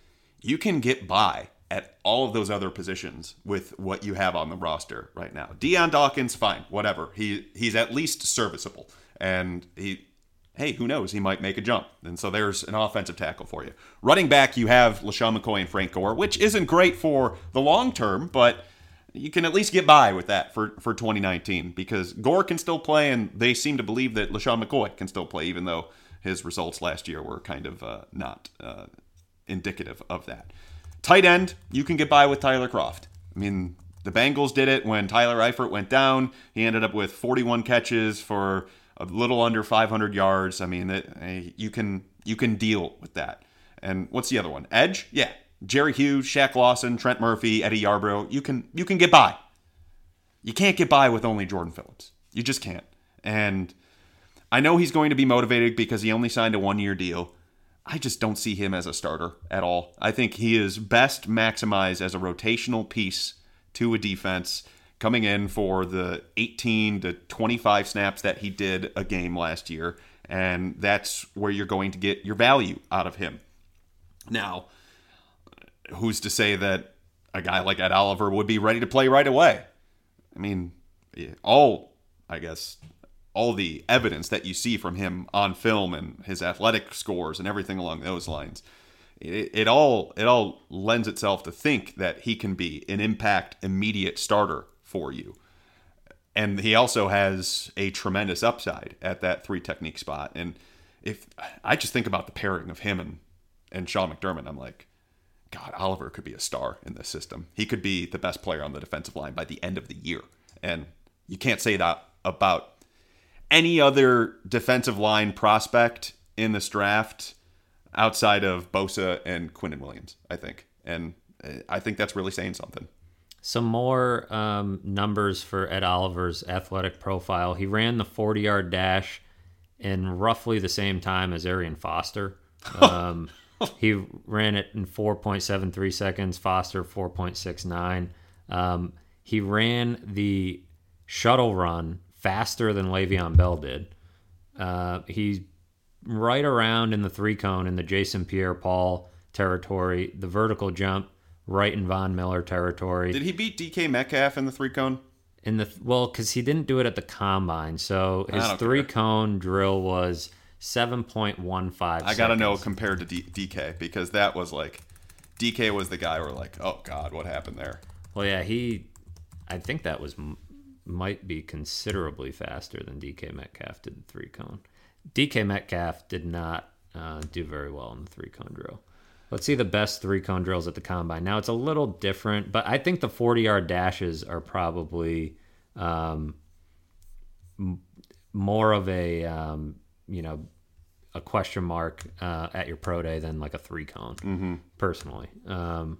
A: you can get by at all of those other positions with what you have on the roster right now. Dion Dawkins, fine, whatever. He he's at least serviceable, and he. Hey, who knows? He might make a jump. And so there's an offensive tackle for you. Running back, you have LeSean McCoy and Frank Gore, which isn't great for the long term, but you can at least get by with that for, for 2019 because Gore can still play, and they seem to believe that LeSean McCoy can still play, even though his results last year were kind of uh, not uh, indicative of that. Tight end, you can get by with Tyler Kroft. I mean, the Bengals did it when Tyler Eifert went down. He ended up with 41 catches for a little under 500 yards. I mean, it, eh, you can you can deal with that. And what's the other one? Edge? Yeah. Jerry Hughes, Shaq Lawson, Trent Murphy, Eddie Yarbrough. You can you can get by. You can't get by with only Jordan Phillips. You just can't. And I know he's going to be motivated because he only signed a one year deal. I just don't see him as a starter at all. I think he is best maximized as a rotational piece to a defense coming in for the 18 to 25 snaps that he did a game last year. And that's where you're going to get your value out of him. Now, who's to say that a guy like Ed Oliver would be ready to play right away? I mean, all, I guess, all the evidence that you see from him on film and his athletic scores and everything along those lines, it, it all it all lends itself to think that he can be an impact immediate starter for you. And he also has a tremendous upside at that three technique spot. And if I just think about the pairing of him and and Sean McDermott, I'm like, God, Oliver could be a star in this system. He could be the best player on the defensive line by the end of the year. And you can't say that about any other defensive line prospect in this draft outside of Bosa and Quinnen Williams, I think. And uh, I think that's really saying something.
B: Some more um, numbers for Ed Oliver's athletic profile. He ran the 40 yard dash in roughly the same time as Arian Foster. Um, he ran it in 4.73 seconds, Foster 4.69. Um, he ran the shuttle run faster than Le'Veon Bell did. Uh, he's right around in the three cone in the Jason Pierre Paul territory, the vertical jump right in Von Miller territory.
A: Did he beat DK Metcalf in the three cone?
B: In the well, because he didn't do it at the combine, so his three care. cone drill was seven point one five.
A: I gotta know compared to D- DK because that was like DK was the guy where like, oh god, what happened there?
B: Well, yeah, he. I think that was might be considerably faster than DK Metcalf did the three cone. DK Metcalf did not uh, do very well in the three cone drill. Let's see the best three cone drills at the combine. Now it's a little different, but I think the 40 yard dashes are probably um, more of a, um, you know, a question mark uh, at your pro day than like a three cone, mm-hmm. personally. Um,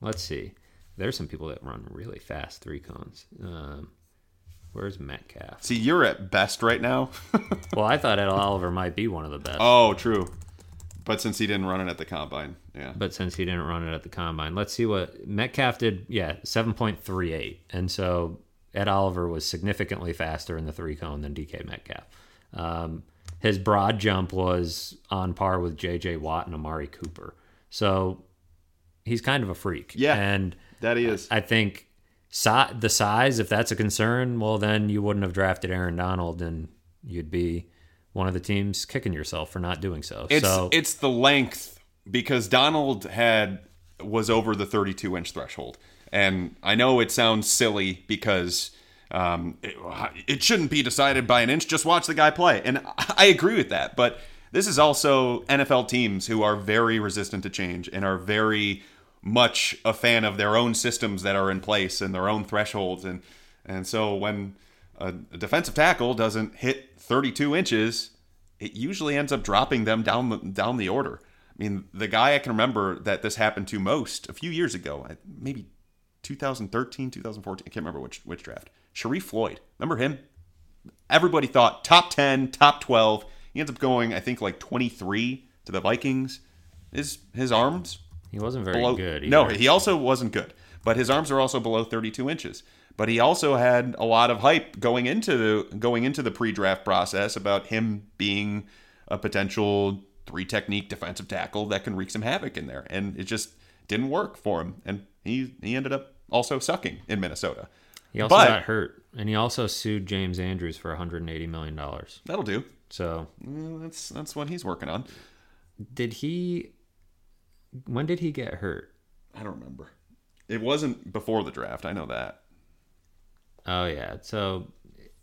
B: let's see. There's some people that run really fast three cones. Um, where's Metcalf?
A: See, you're at best right now.
B: well, I thought Ed Oliver might be one of the best.
A: Oh, true. But since he didn't run it at the combine, yeah.
B: But since he didn't run it at the combine, let's see what Metcalf did. Yeah, seven point three eight, and so Ed Oliver was significantly faster in the three cone than DK Metcalf. Um, his broad jump was on par with J.J. Watt and Amari Cooper. So he's kind of a freak.
A: Yeah,
B: and
A: that he is.
B: I think si- the size, if that's a concern, well, then you wouldn't have drafted Aaron Donald, and you'd be one of the teams kicking yourself for not doing so.
A: It's
B: so,
A: it's the length because Donald had was over the 32 inch threshold, and I know it sounds silly because. Um, it, it shouldn't be decided by an inch. Just watch the guy play, and I agree with that. But this is also NFL teams who are very resistant to change and are very much a fan of their own systems that are in place and their own thresholds, and and so when a defensive tackle doesn't hit 32 inches, it usually ends up dropping them down the, down the order. I mean, the guy I can remember that this happened to most a few years ago, maybe 2013, 2014, I can't remember which which draft. Sharrif Floyd, remember him? Everybody thought top 10, top 12. He ends up going, I think, like 23 to the Vikings. His his arms.
B: He wasn't very
A: below,
B: good. Either.
A: No, he also wasn't good. But his arms are also below 32 inches. But he also had a lot of hype going into the going into the pre-draft process about him being a potential three technique defensive tackle that can wreak some havoc in there. And it just didn't work for him. And he he ended up also sucking in Minnesota.
B: He also but, got hurt, and he also sued James Andrews for 180 million dollars.
A: That'll do.
B: So
A: that's that's what he's working on.
B: Did he? When did he get hurt?
A: I don't remember. It wasn't before the draft. I know that.
B: Oh yeah, so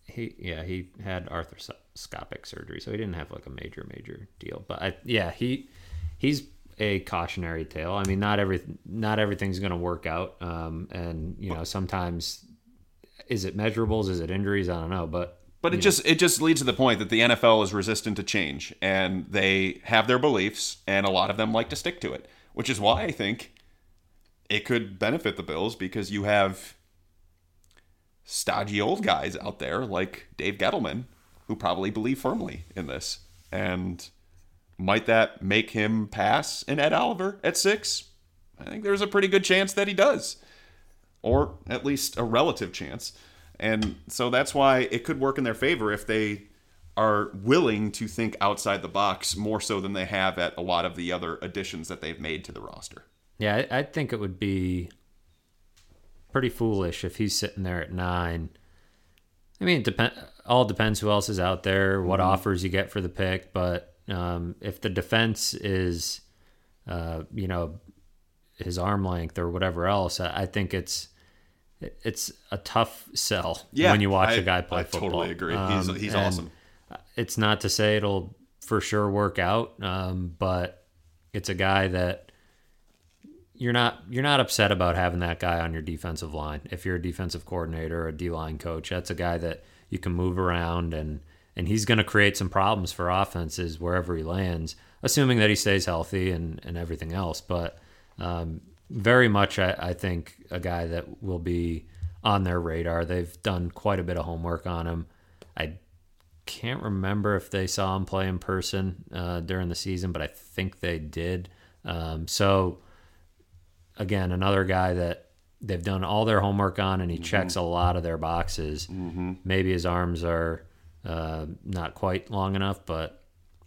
B: he yeah he had arthroscopic surgery, so he didn't have like a major major deal. But I, yeah, he he's a cautionary tale. I mean, not every not everything's going to work out, um, and you know sometimes is it measurables, is it injuries? I don't know, but
A: but it just it just leads to the point that the NFL is resistant to change, and they have their beliefs, and a lot of them like to stick to it, which is why I think it could benefit the Bills because you have stodgy old guys out there like Dave Gettleman who probably believe firmly in this. And might that make him pass in Ed Oliver at six? I think there's a pretty good chance that he does, or at least a relative chance. And so that's why it could work in their favor if they are willing to think outside the box more so than they have at a lot of the other additions that they've made to the roster.
B: Yeah, I think it would be pretty foolish if he's sitting there at nine. I mean, it depend all depends who else is out there, what mm-hmm. offers you get for the pick. But um, if the defense is, uh, you know, his arm length or whatever else, I, I think it's it's a tough sell yeah, when you watch I, a guy play
A: I
B: football. I
A: totally agree. Um, he's he's awesome.
B: It's not to say it'll for sure work out, um, but it's a guy that you're not you're not upset about having that guy on your defensive line. If you're a defensive coordinator or a D line coach, that's a guy that you can move around and and he's going to create some problems for offenses wherever he lands, assuming that he stays healthy and, and everything else. But um, very much, I, I think, a guy that will be on their radar. They've done quite a bit of homework on him. I can't remember if they saw him play in person uh, during the season, but I think they did. Um, so, again, another guy that they've done all their homework on, and he mm-hmm. checks a lot of their boxes. Mm-hmm. Maybe his arms are uh, not quite long enough, but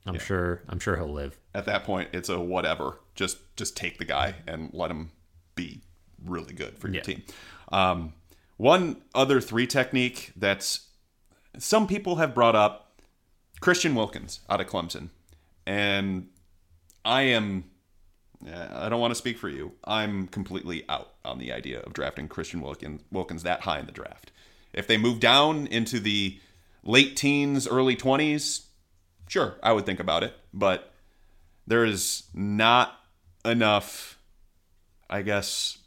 B: I'm yeah. sure I'm sure he'll live.
A: At that point, it's a whatever. Just just take the guy and let him be really good for your yeah. team. Um, one other three technique that's some people have brought up Christian Wilkins out of Clemson, and I am. I don't want to speak for you. I'm completely out on the idea of drafting Christian Wilkins, Wilkins that high in the draft. If they move down into the late teens, early 20s, sure, I would think about it. But there is not enough, I guess,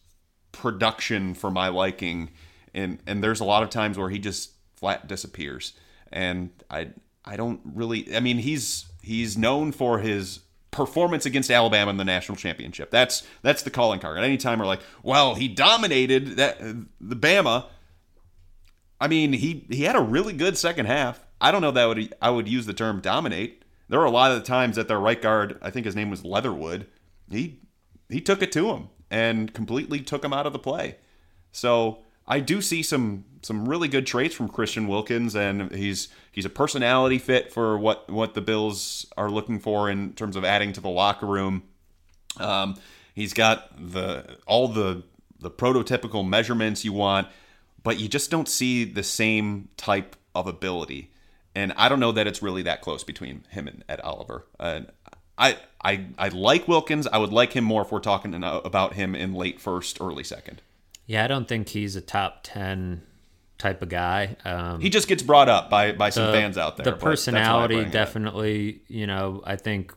A: production for my liking. And, and there's a lot of times where he just flat disappears. And I I don't really I mean he's he's known for his performance against Alabama in the national championship. That's that's the calling card. At any time we're like, well, he dominated that the Bama I mean, he he had a really good second half. I don't know that would I would use the term dominate. There were a lot of the times that their right guard, I think his name was Leatherwood, he he took it to him and completely took him out of the play. So I do see some some really good traits from Christian Wilkins, and he's he's a personality fit for what what the Bills are looking for in terms of adding to the locker room. Um, he's got the all the the prototypical measurements you want but you just don't see the same type of ability. And I don't know that it's really that close between him and Ed Oliver. And I, I, I like Wilkins. I would like him more if we're talking about him in late first, early second.
B: Yeah, I don't think he's a top ten type of guy. Um,
A: he just gets brought up by by some the, fans out there.
B: The personality definitely, you know, I think,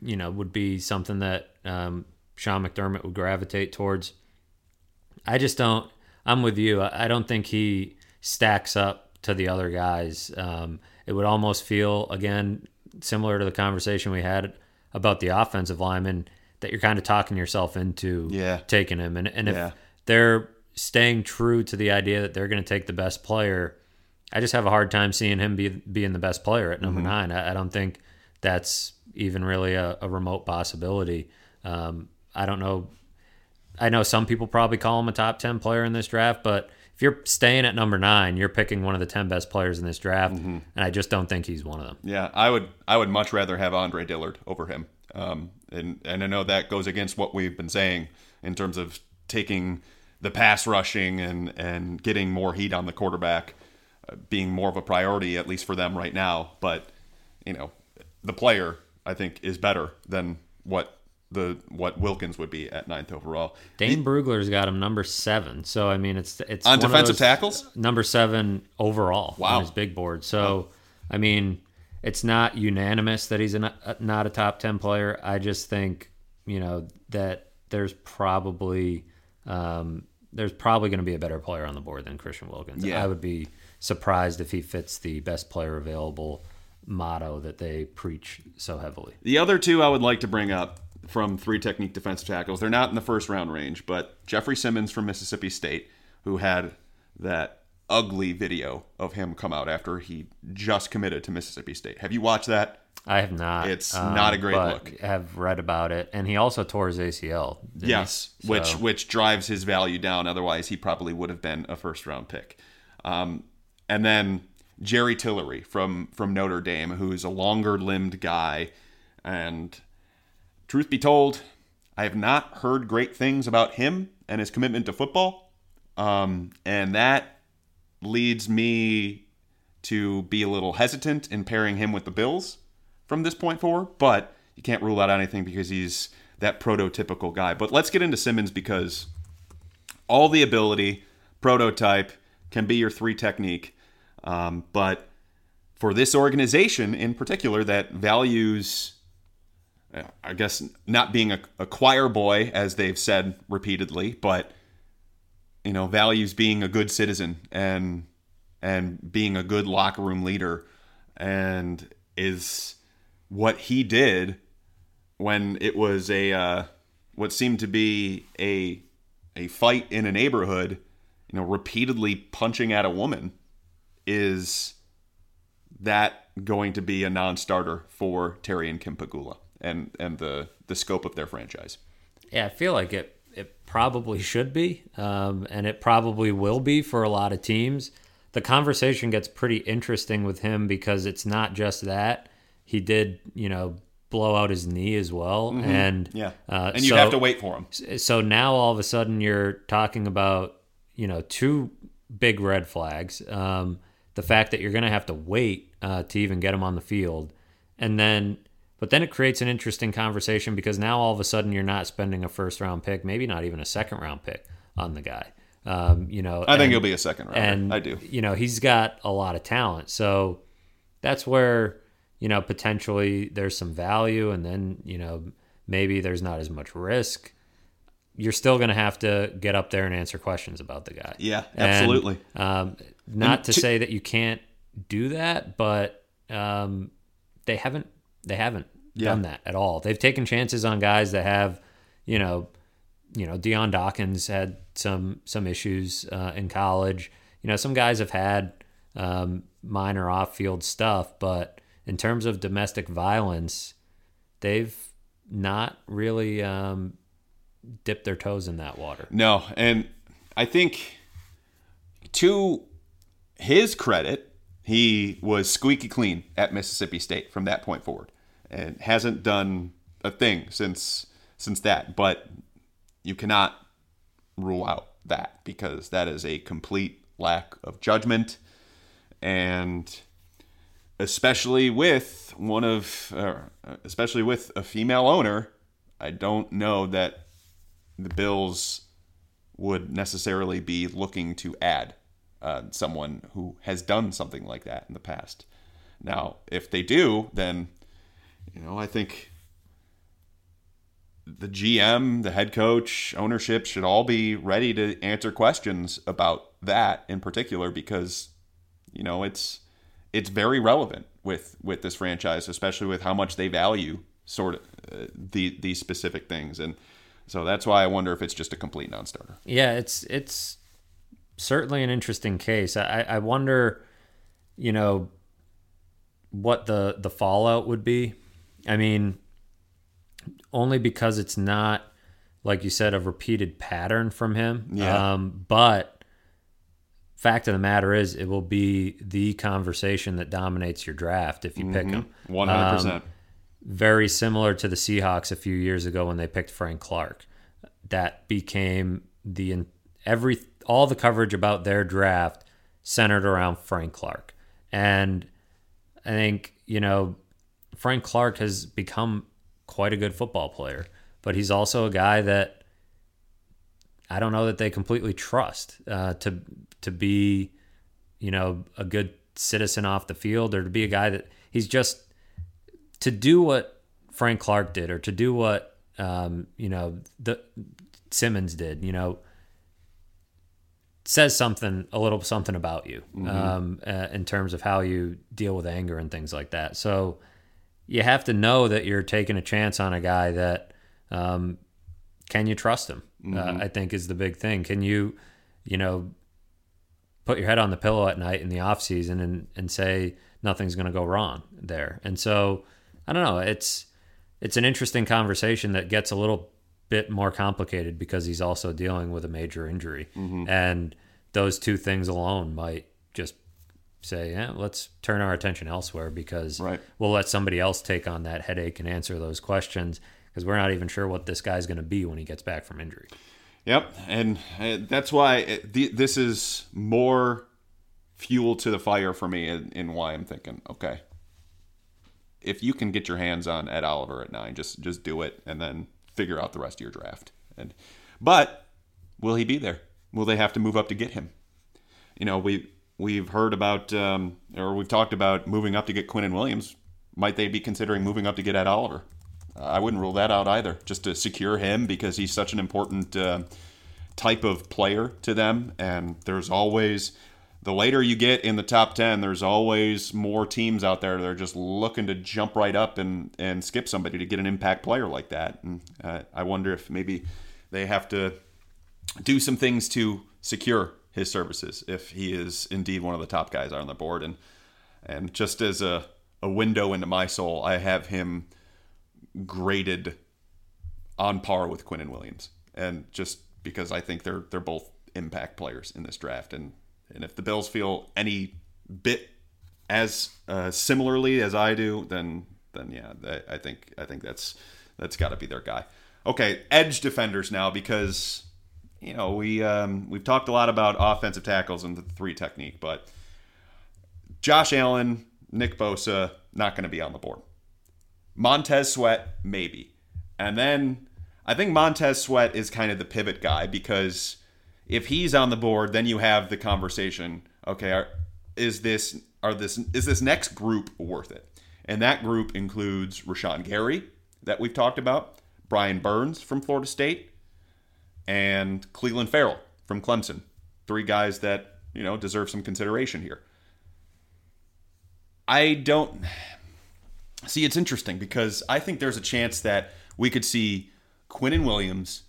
B: you know, would be something that um, Sean McDermott would gravitate towards. I just don't. I'm with you. I don't think he stacks up to the other guys. Um, it would almost feel again similar to the conversation we had about the offensive lineman that you're kind of talking yourself into
A: yeah.
B: taking him. And and if yeah. they're staying true to the idea that they're going to take the best player, I just have a hard time seeing him be being the best player at number mm-hmm. nine. I, I, don't think that's even really a, a remote possibility. Um, I don't know I know some people probably call him a top 10 player in this draft, but if you're staying at number nine, you're picking one of the 10 best players in this draft. Mm-hmm. And I just don't think he's one of them.
A: Yeah, I would, I would much rather have Andre Dillard over him. Um, and, and I know that goes against what we've been saying in terms of taking the pass rushing and, and getting more heat on the quarterback uh, being more of a priority, at least for them right now. But, you know, the player, I think, is better than what the what Wilkins would be at ninth overall.
B: Dane he, Brugler's got him number seven. So I mean, it's it's
A: on defensive tackles
B: number seven overall
A: wow.
B: on his big board. So. I mean, it's not unanimous that he's a, not a top ten player. I just think you know that there's probably um, there's probably going to be a better player on the board than Christian Wilkins. Yeah. I would be surprised if he fits the best player available motto that they preach so heavily.
A: The other two I would like to bring up from three technique defensive tackles. They're not in the first round range, but Jeffrey Simmons from Mississippi State, who had that ugly video of him come out after he just committed to Mississippi State. Have you watched that?
B: I have not.
A: It's um, not a great look.
B: Have read about it, and he also tore his ACL.
A: Yes, so. which which drives his value down. Otherwise, he probably would have been a first round pick. Um, and then Jerry Tillery from from Notre Dame, who's a longer limbed guy, and Truth be told, I have not heard great things about him and his commitment to football. Um, and that leads me to be a little hesitant in pairing him with the Bills from this point forward. But you can't rule out anything because he's that prototypical guy. But let's get into Simmons because all the ability, prototype, can be your three technique. Um, but for this organization in particular that values I guess not being a, a choir boy, as they've said repeatedly, but you know, values being a good citizen and and being a good locker room leader. and is what he did when it was a uh, what seemed to be a a fight in a neighborhood, you know, repeatedly punching at a woman is that going to be a non-starter for Terry and Kim Pegula and and the the scope of their franchise?
B: Yeah, I feel like it it probably should be, um, and it probably will be for a lot of teams. The conversation gets pretty interesting with him because it's not just that he did, you know, blow out his knee as well, mm-hmm. and
A: yeah, uh, and you so, have to wait for him.
B: So now all of a sudden you're talking about you know two big red flags. Um, the fact that you're going to have to wait uh, to even get him on the field, and then but then it creates an interesting conversation because now all of a sudden you're not spending a first round pick, maybe not even a second round pick on the guy. Um, you know,
A: I think he'll be a second round. And I do.
B: You know, he's got a lot of talent, so that's where you know potentially there's some value, and then you know maybe there's not as much risk. You're still going to have to get up there and answer questions about the guy.
A: Yeah, absolutely.
B: And, um, not and to, to say that you can't do that, but um, they haven't they haven't yeah. done that at all. They've taken chances on guys that have, you know, you know, Dion Dawkins had some some issues uh, in college. You know, some guys have had um, minor off-field stuff, but in terms of domestic violence, they've not really um, dipped their toes in that water.
A: No, and I think to his credit, he was squeaky clean at Mississippi State from that point forward and hasn't done a thing since since that. But you cannot rule out that because that is a complete lack of judgment, and especially with one of, uh, especially with a female owner, I don't know that the Bills would necessarily be looking to add uh, someone who has done something like that in the past. Now, if they do, then you know, I think the GM, the head coach, ownership should all be ready to answer questions about that in particular because you know, it's it's very relevant with with this franchise, especially with how much they value sort of uh, the these specific things and so that's why I wonder if it's just a complete non-starter.
B: Yeah, it's it's certainly an interesting case. I, I wonder, you know, what the the fallout would be I mean, only because it's not like you said a repeated pattern from him.
A: Yeah.
B: Um, but fact of the matter is, it will be the conversation that dominates your draft if you mm-hmm. pick him.
A: One hundred percent. Um,
B: very similar to the Seahawks a few years ago when they picked Frank Clark. That became the every all the coverage about their draft centered around Frank Clark, and I think you know Frank Clark has become quite a good football player, but he's also a guy that I don't know that they completely trust uh, to to be, you know, a good citizen off the field or to be a guy that he's just to do what Frank Clark did or to do what um, you know the Simmons did. You know, says something a little something about you mm-hmm. um, uh, in terms of how you deal with anger and things like that. So you have to know that you're taking a chance on a guy that um, can you trust him? Uh, mm-hmm. Uh, I think is the big thing. Can you, you know, put your head on the pillow at night in the off season and and say nothing's going to go wrong there? And so I don't know. It's it's an interesting conversation that gets a little bit more complicated because he's also dealing with a major injury, mm-hmm. and those two things alone might just say, yeah, let's turn our attention elsewhere because
A: right.
B: we'll let somebody else take on that headache and answer those questions because we're not even sure what this guy's going to be when he gets back from injury.
A: Yep, and uh, that's why it, this is more fuel to the fire for me, and why I'm thinking, okay, if you can get your hands on Ed Oliver at nine, just just do it, and then figure out the rest of your draft. And but will he be there? Will they have to move up to get him? You know, we we've heard about, um, or we've talked about moving up to get Quinnen Williams. Might they be considering moving up to get Ed Oliver? I wouldn't rule that out either, just to secure him because he's such an important uh, type of player to them. And there's always the later you get in the top 10, there's always more teams out there that are just looking to jump right up and, and skip somebody to get an impact player like that. And uh, I wonder if maybe they have to do some things to secure his services if he is indeed one of the top guys on the board. And and just as a, a window into my soul, I have him graded on par with Quinnen Williams. And just because I think they're they're both impact players in this draft. And and if the Bills feel any bit as uh, similarly as I do, then then yeah, I think I think that's that's got to be their guy. Okay, edge defenders now because you know we um, we've talked a lot about offensive tackles and the three technique, but Josh Allen, Nick Bosa, not going to be on the board. Montez Sweat, maybe, and then I think Montez Sweat is kind of the pivot guy because if he's on the board, then you have the conversation. Okay, are, is this are this is this next group worth it? And that group includes Rashan Gary that we've talked about, Brian Burns from Florida State, and Clelin Ferrell from Clemson. Three guys that you know deserve some consideration here. I don't see. It's interesting because I think there's a chance that we could see Quinnen Williams,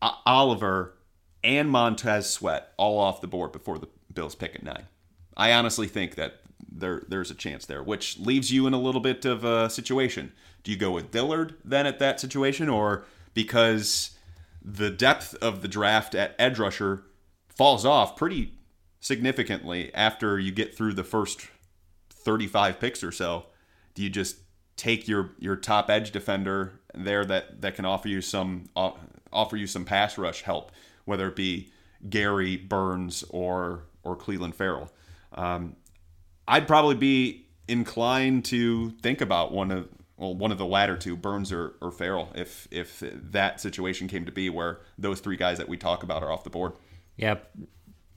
A: Oliver, and Montez Sweat all off the board before the Bills pick at nine. I honestly think that there there's a chance there, which leaves you in a little bit of a situation. Do you go with Dillard then at that situation, or because the depth of the draft at edge rusher falls off pretty significantly after you get through the first 35 picks or so, do you just take your your top edge defender there that that can offer you some uh, offer you some pass rush help? whether it be Gary Burns or or Clelin Ferrell. Um, I'd probably be inclined to think about one of well one of the latter two, Burns or, or Ferrell, if if that situation came to be where those three guys that we talk about are off the board.
B: Yeah,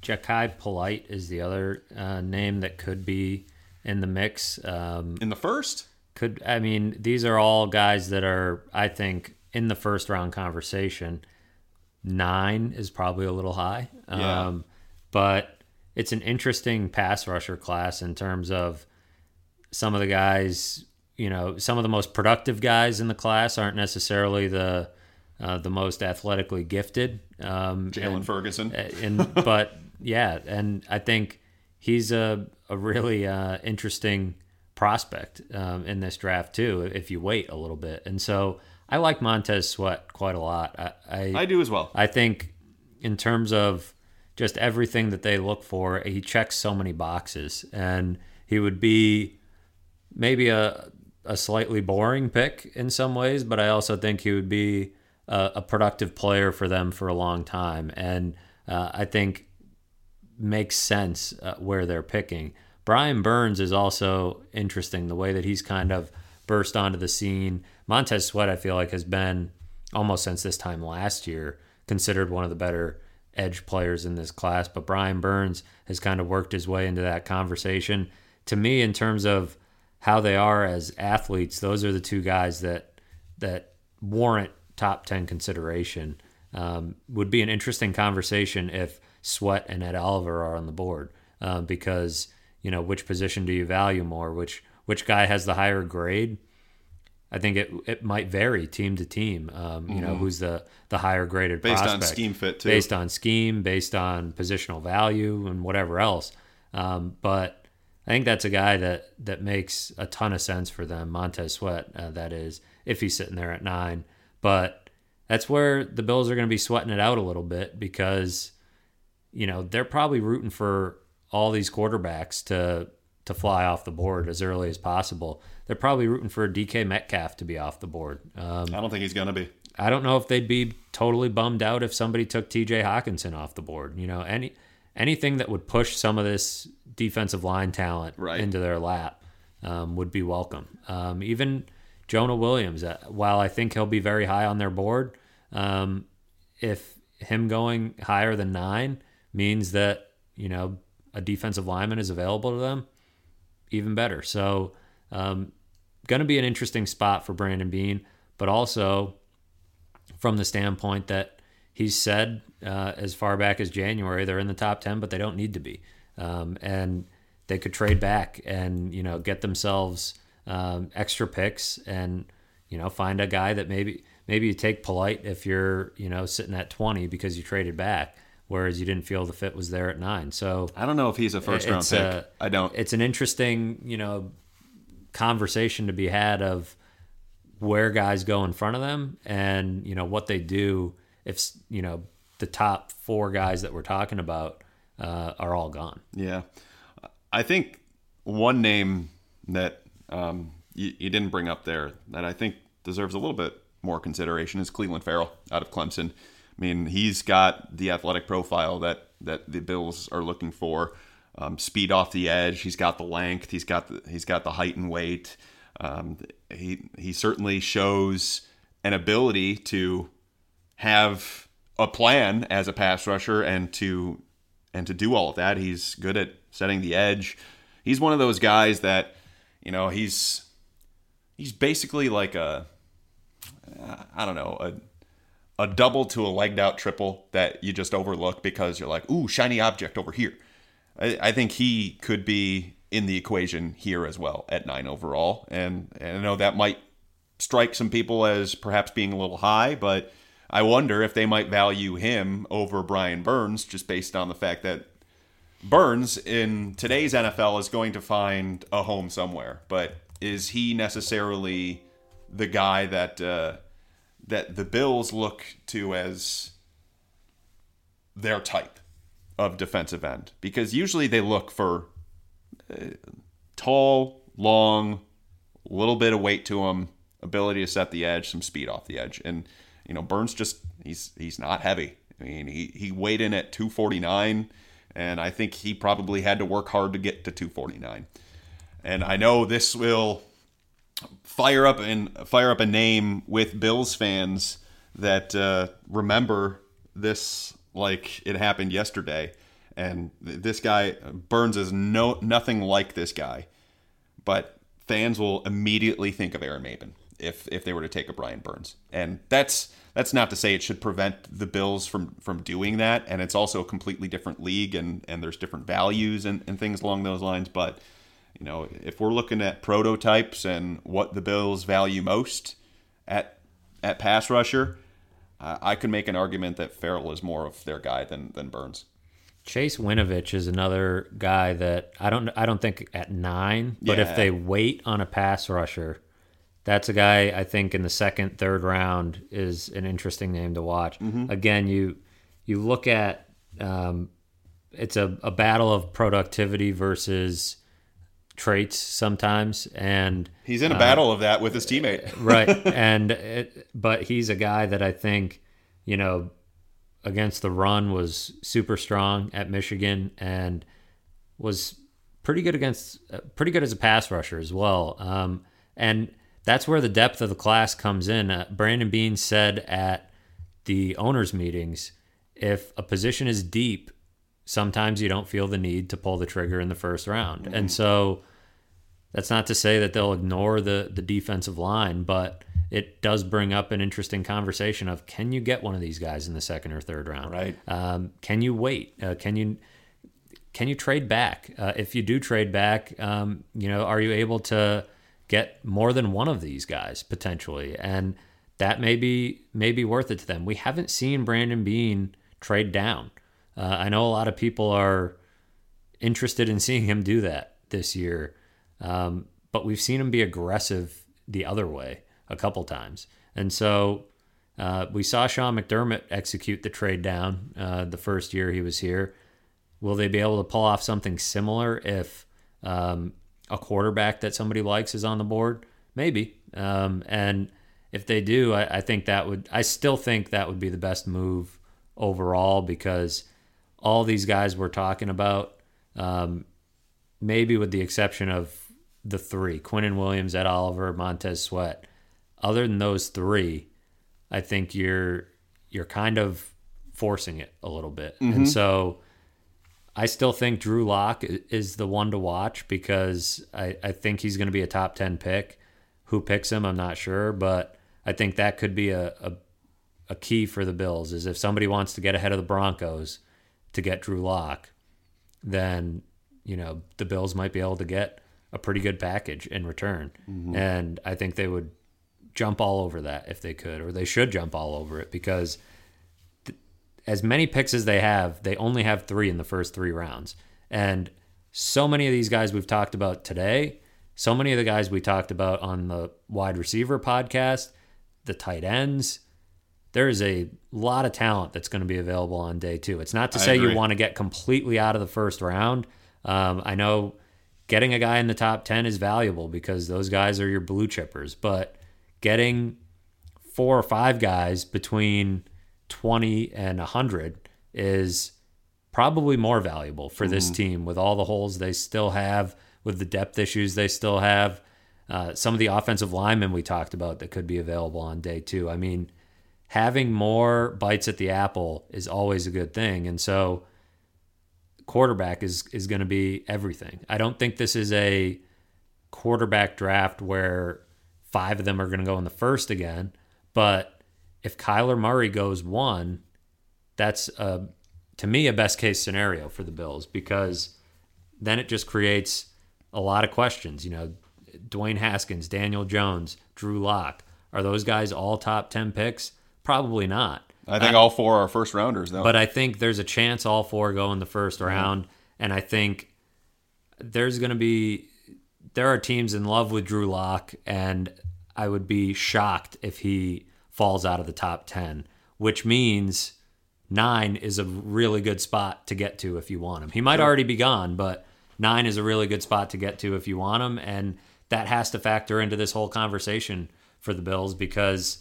B: Jachai Polite is the other uh, name that could be in the mix. Um,
A: in the first,
B: could I mean these are all guys that are I think in the first round conversation nine is probably a little high. Yeah. Um, but it's an interesting pass rusher class in terms of some of the guys, you know, some of the most productive guys in the class aren't necessarily the uh, the most athletically gifted. Um,
A: Jaylon Ferguson.
B: and but yeah, and I think he's a a really uh, interesting prospect um, in this draft too. If you wait a little bit, and so I like Montez Sweat quite a lot. I, I,
A: I do as well.
B: I think in terms of just everything that they look for, he checks so many boxes, and he would be maybe a a slightly boring pick in some ways, but I also think he would be a, a productive player for them for a long time, and uh, I think makes sense uh, where they're picking. Brian Burns is also interesting the way that he's kind of burst onto the scene. Montez Sweat, I feel like, has been almost since this time last year considered one of the better edge players in this class. But Brian Burns has kind of worked his way into that conversation. To me, in terms of how they are as athletes, those are the two guys that that warrant top ten consideration. Um, would be an interesting conversation if Sweat and Ed Oliver are on the board uh, because you know which position do you value more, which which guy has the higher grade. I think it it might vary team to team. Um, you mm-hmm. know, who's the the higher graded
A: based
B: prospect.
A: on scheme fit too,
B: based on scheme, based on positional value, and whatever else. Um, but I think that's a guy that that makes a ton of sense for them. Montez Sweat, uh, that is, if he's sitting there at nine. But that's where the Bills are going to be sweating it out a little bit because you know they're probably rooting for all these quarterbacks to to fly off the board as early as possible. They're probably rooting for DK Metcalf to be off the board. Um,
A: I don't think he's going to be.
B: I don't know if they'd be totally bummed out if somebody took TJ Hockenson off the board. You know, any anything that would push some of this defensive line talent right. into their lap um, would be welcome. Um, even Jonah Williams, uh, while I think he'll be very high on their board, um, if him going higher than nine means that you know a defensive lineman is available to them, even better. So, um, going to be an interesting spot for Brandon Beane, but also from the standpoint that he's said uh, as far back as January they're in the top 10, but they don't need to be. Um, and they could trade back and you know get themselves um, extra picks and you know find a guy that maybe maybe you take polite if you're you know sitting at 20 because you traded back whereas you didn't feel the fit was there at nine so
A: I don't know if he's a first round
B: it's
A: pick.
B: a-
A: I don't.
B: it's an interesting you know conversation to be had of where guys go in front of them and you know what they do if you know the top four guys that we're talking about uh, are all gone
A: Yeah, I think one name that um, you, you didn't bring up there that I think deserves a little bit more consideration is Clelin Ferrell out of Clemson. I mean, he's got the athletic profile that that the Bills are looking for. Um, speed off the edge. He's got the length. He's got the he's got the height and weight. Um, he he certainly shows an ability to have a plan as a pass rusher and to and to do all of that. He's good at setting the edge. He's one of those guys that you know he's he's basically like a I don't know a a double to a legged out triple that you just overlook because you're like ooh shiny object over here. I, I think he could be in the equation here as well at nine overall, and, and I know that might strike some people as perhaps being a little high, but I wonder if they might value him over Brian Burns just based on the fact that Burns in today's NFL is going to find a home somewhere, but is he necessarily the guy that uh, that the Bills look to as their type of defensive end? Because usually they look for uh, tall, long, little bit of weight to him, ability to set the edge, some speed off the edge, and you know Burns just he's he's not heavy. I mean he he weighed in at 249, and I think he probably had to work hard to get to 249. And I know this will fire up and fire up a name with Bills fans that uh, remember this like it happened yesterday. And this guy Burns is no nothing like this guy, but fans will immediately think of Aaron Maybin if if they were to take a Brian Burns. And that's that's not to say it should prevent the Bills from from doing that. And it's also a completely different league and and there's different values and, and things along those lines. But you know, if we're looking at prototypes and what the Bills value most at at pass rusher, uh, I could make an argument that Ferrell is more of their guy than than Burns.
B: Chase Winovich is another guy that I don't I don't think at nine, but
A: Yeah.
B: if they wait on a pass rusher, that's a guy I think in the second, third round is an interesting name to watch. Again, you you look at um, it's a, a battle of productivity versus traits sometimes, and
A: He's in a battle of that with his teammate.
B: right and it, but he's a guy that i think you know against the run was super strong at michigan and was pretty good against uh, pretty good as a pass rusher as well um, and that's where the depth of the class comes in uh, brandon beane said at the owners meetings if a position is deep sometimes you don't feel the need to pull the trigger in the first round and so that's not to say that they'll ignore the the defensive line, but it does bring up an interesting conversation of can you get one of these guys in the second or third round?
A: Right.
B: Um, can you wait? Uh, can you can you trade back? Uh, if you do trade back, um, you know, are you able to get more than one of these guys potentially? And that may be may be worth it to them. We haven't seen Brandon Beane trade down. Uh, I know a lot of people are interested in seeing him do that this year. Um, but we've seen him be aggressive the other way a couple times. And so uh, we saw Sean McDermott execute the trade down uh, the first year he was here. Will they be able to pull off something similar if um, a quarterback that somebody likes is on the board? Maybe. Um, and if they do, I, I think that would, I still think that would be the best move overall because all these guys we're talking about, um, maybe with the exception of the three Quinnen Williams, Ed Oliver, Montez Sweat. Other than those three, I think you're you're kind of forcing it a little bit, and so I still think Drew Lock is the one to watch because I, I think he's going to be a top ten pick. Who picks him, I'm not sure, but I think that could be a, a a key for the Bills is if somebody wants to get ahead of the Broncos to get Drew Lock, then you know the Bills might be able to get a pretty good package in return, mm-hmm. and I think they would jump all over that if they could, or they should jump all over it because as many picks as they have, they only have three in the first three rounds, and so many of these guys we've talked about today, so many of the guys we talked about on the wide receiver podcast, the tight ends. There is a lot of talent that's going to be available on day two. It's not to say you want to get completely out of the first round. Um, I know getting a guy in the top 10 is valuable because those guys are your blue chippers, but getting four or five guys between 20 and 100 is probably more valuable for this team with all the holes they still have, with the depth issues they still have. Uh, some of the offensive linemen we talked about that could be available on day two. I mean, having more bites at the apple is always a good thing. And so, quarterback is is going to be everything. I don't think this is a quarterback draft where five of them are going to go in the first again. But if Kyler Murray goes one, that's a, to me a best case scenario for the Bills because then it just creates a lot of questions. You know, Dwayne Haskins, Daniel Jones, Drew Lock are those guys all top ten picks? Probably not.
A: I think all four are first rounders, though.
B: But I think there's a chance all four go in the 1st mm-hmm. round, and I think there's going to be there are teams in love with Drew Lock, and I would be shocked if he falls out of the top ten, which means nine is a really good spot to get to if you want him. He might already be gone, but nine is a really good spot to get to if you want him, and that has to factor into this whole conversation for the Bills because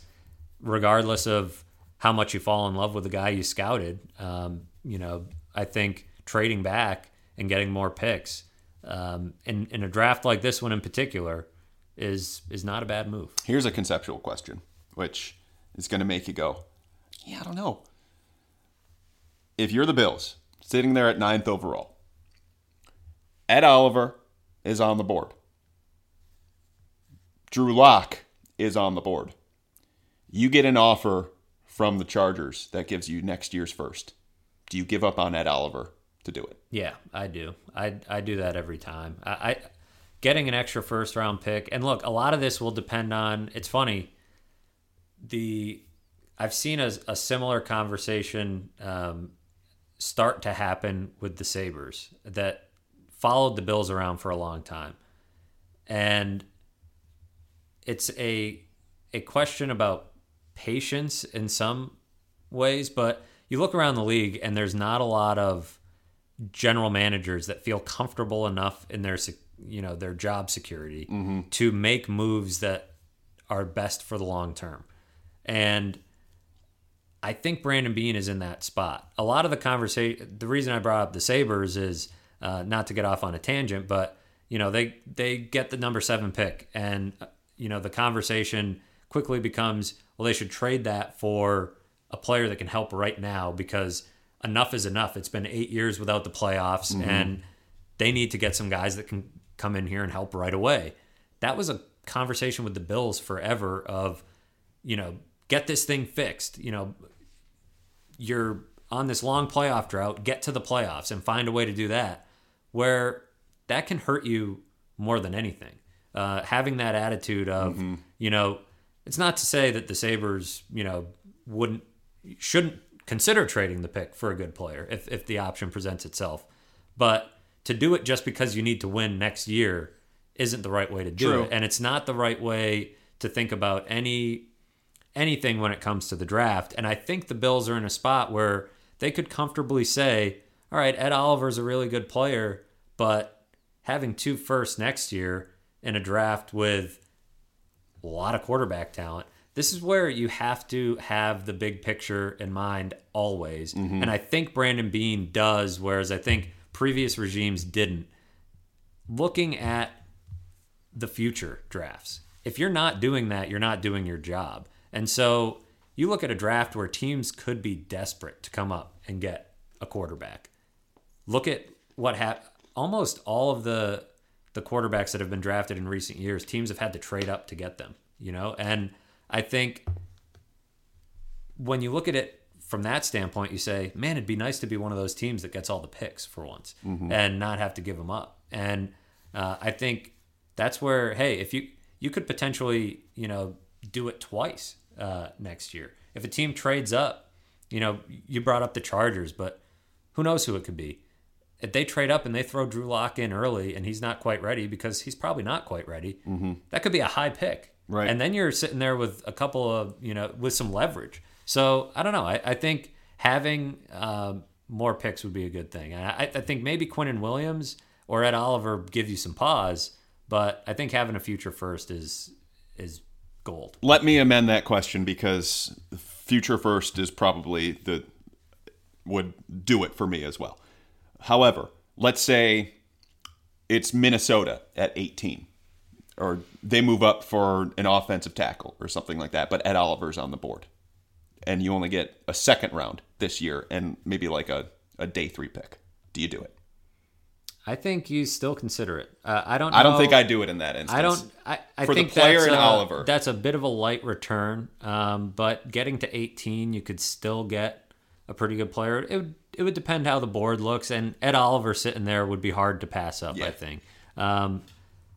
B: regardless of how much you fall in love with the guy you scouted, um, you know, I think trading back and getting more picks um, in in a draft like this one in particular is is not a bad move.
A: Here's a conceptual question, which is going to make you go, yeah, I don't know. If you're the Bills, sitting there at ninth overall, Ed Oliver is on the board. Drew Lock is on the board. You get an offer from the Chargers that gives you next year's first. Do you give up on Ed Oliver to do it?
B: Yeah, I do. I I do that every time. I, I getting an extra first round pick, and look, a lot of this will depend on. It's funny. The I've seen a, a similar conversation um, start to happen with the Sabres that followed the Bills around for a long time, and it's a a question about patience in some ways, but you look around the league and there's not a lot of general managers that feel comfortable enough in their you know their job security to make moves that are best for the long term. And I think Brandon Beane is in that spot. A lot of the conversation, the reason I brought up the Sabres is uh, not to get off on a tangent, but you know they they get the number seven pick, and uh, you know the conversation quickly becomes, well, they should trade that for a player that can help right now because enough is enough. It's been eight years without the playoffs, and they need to get some guys that can come in here and help right away. That was a conversation with the Bills forever of, you know, get this thing fixed. You know, you're on this long playoff drought, get to the playoffs and find a way to do that. Where that can hurt you more than anything. Uh, having that attitude of, you know, it's not to say that the Sabres, you know, wouldn't, shouldn't consider trading the pick for a good player if, if the option presents itself. But to do it just because you need to win next year isn't the right way to do
A: True.
B: it. And it's not the right way to think about any anything when it comes to the draft. And I think the Bills are in a spot where they could comfortably say, all right, Ed Oliver's a really good player, but having two firsts next year in a draft with a lot of quarterback talent, this is where you have to have the big picture in mind always. Mm-hmm. And I think Brandon Beane does, whereas I think previous regimes didn't. Looking at the future drafts. If you're not doing that, you're not doing your job. And so you look at a draft where teams could be desperate to come up and get a quarterback. Look at what happened. Almost all of the the quarterbacks that have been drafted in recent years, teams have had to trade up to get them. You know, and I think when you look at it from that standpoint, you say, man, it'd be nice to be one of those teams that gets all the picks for once and not have to give them up. And uh, I think that's where, hey, if you you could potentially, you know, do it twice uh, next year. If a team trades up, you know, you brought up the Chargers, but who knows who it could be? If they trade up and they throw Drew Lock in early and he's not quite ready because he's probably not quite ready, that could be a high pick.
A: Right.
B: And then you're sitting there with a couple of, you know, with some leverage. So I don't know. I, I think having um, more picks would be a good thing. And I, I think maybe Quinnen Williams or Ed Oliver give you some pause, but I think having a future first is is gold.
A: Let me amend that question because future first is probably the would do it for me as well. However, let's say it's Minnesota at 18 or they move up for an offensive tackle or something like that, but Ed Oliver's on the board. And you only get a second round this year and maybe like a, a day three pick. Do you do it?
B: I think you still consider it. Uh, I don't.
A: I don't think I do it in that instance.
B: I don't. I, I
A: For the player
B: that's
A: and
B: a,
A: Oliver.
B: That's a bit of a light return, um, but getting to 18, you could still get a pretty good player. It would. It would depend how the board looks, and Ed Oliver sitting there would be hard to pass up.
A: Yeah.
B: I think. Um,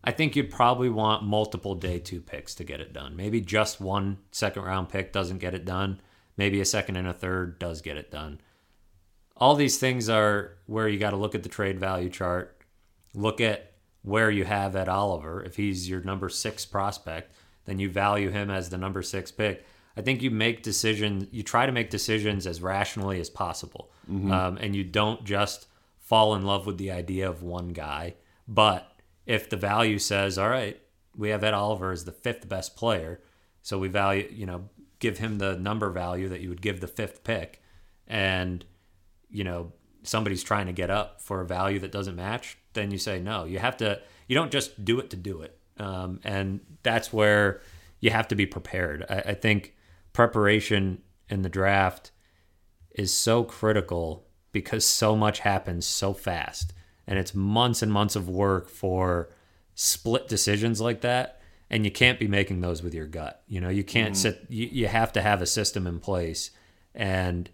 B: I think you'd probably want multiple day two picks to get it done. Maybe just one second round pick doesn't get it done. Maybe a second and a third does get it done. All these things are where you got to look at the trade value chart, look at where you have Ed Oliver. If he's your number six prospect, then you value him as the number six pick. I think you make decisions, you try to make decisions as rationally as possible. Um, and you don't just fall in love with the idea of one guy. But if the value says, all right, we have Ed Oliver as the fifth best player, so we value, you know, give him the number value that you would give the fifth pick. And you know somebody's trying to get up for a value that doesn't match, then you say no. You have to. You don't just do it to do it, um, and that's where you have to be prepared. I, I think preparation in the draft is so critical because so much happens so fast, and it's months and months of work for split decisions like that. And you can't be making those with your gut. You know, you can't sit. You, you have to have a system in place, and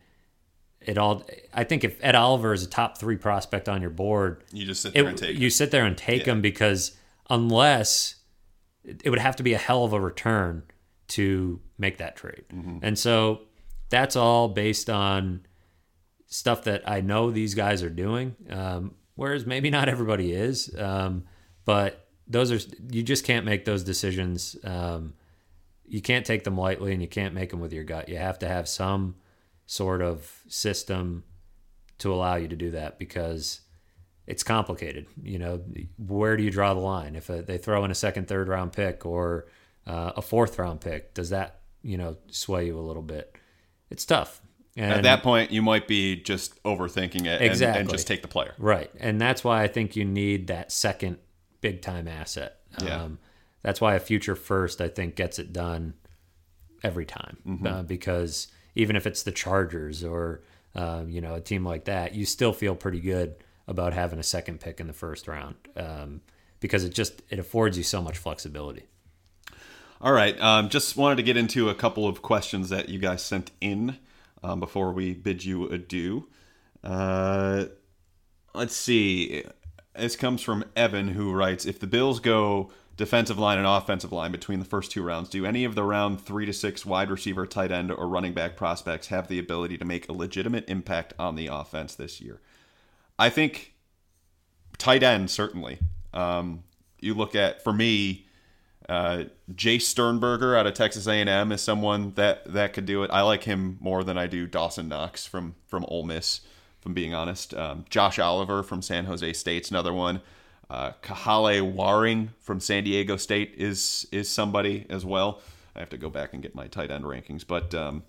B: it all I think if Ed Oliver is a top three prospect on your board,
A: You just sit there and take
B: you
A: it.
B: sit there and take
A: Yeah.
B: him because unless it would have to be a hell of a return to make that trade.
A: Mm-hmm.
B: And so that's all based on stuff that I know these guys are doing. Um, whereas maybe not everybody is. Um, but those are you just can't make those decisions. Um, you can't take them lightly, and you can't make them with your gut. You have to have some sort of system to allow you to do that because it's complicated. You know, where do you draw the line? If a, they throw in a second, third round pick or uh, a fourth round pick, does that you know sway you a little bit? It's tough. And
A: At that point, you might be just overthinking it and, and just take the player.
B: Right. And that's why I think you need that second big time asset.
A: Yeah.
B: Um, that's why a future first, I think, gets it done every time.
A: Mm-hmm.
B: Uh, because even if it's the Chargers or, uh, you know, a team like that, you still feel pretty good about having a second pick in the first round um, because it just it affords you so much flexibility.
A: All right. Um, just wanted to get into a couple of questions that you guys sent in um, before we bid you adieu. Uh, let's see. This comes from Evan, who writes If the Bills go defensive line and offensive line between the first two rounds, do any of the round three to six wide receiver, tight end, or running back prospects have the ability to make a legitimate impact on the offense this year? I think tight end, certainly. Um, you look at, for me, uh, Jace Sternberger out of Texas A&M is someone that that could do it. I like him more than I do Dawson Knox from from Ole Miss. If I'm being honest, um, Josh Oliver from San Jose State's another one. Uh, Kahale Warring from San Diego State is is somebody as well. I have to go back and get my tight end rankings, but um,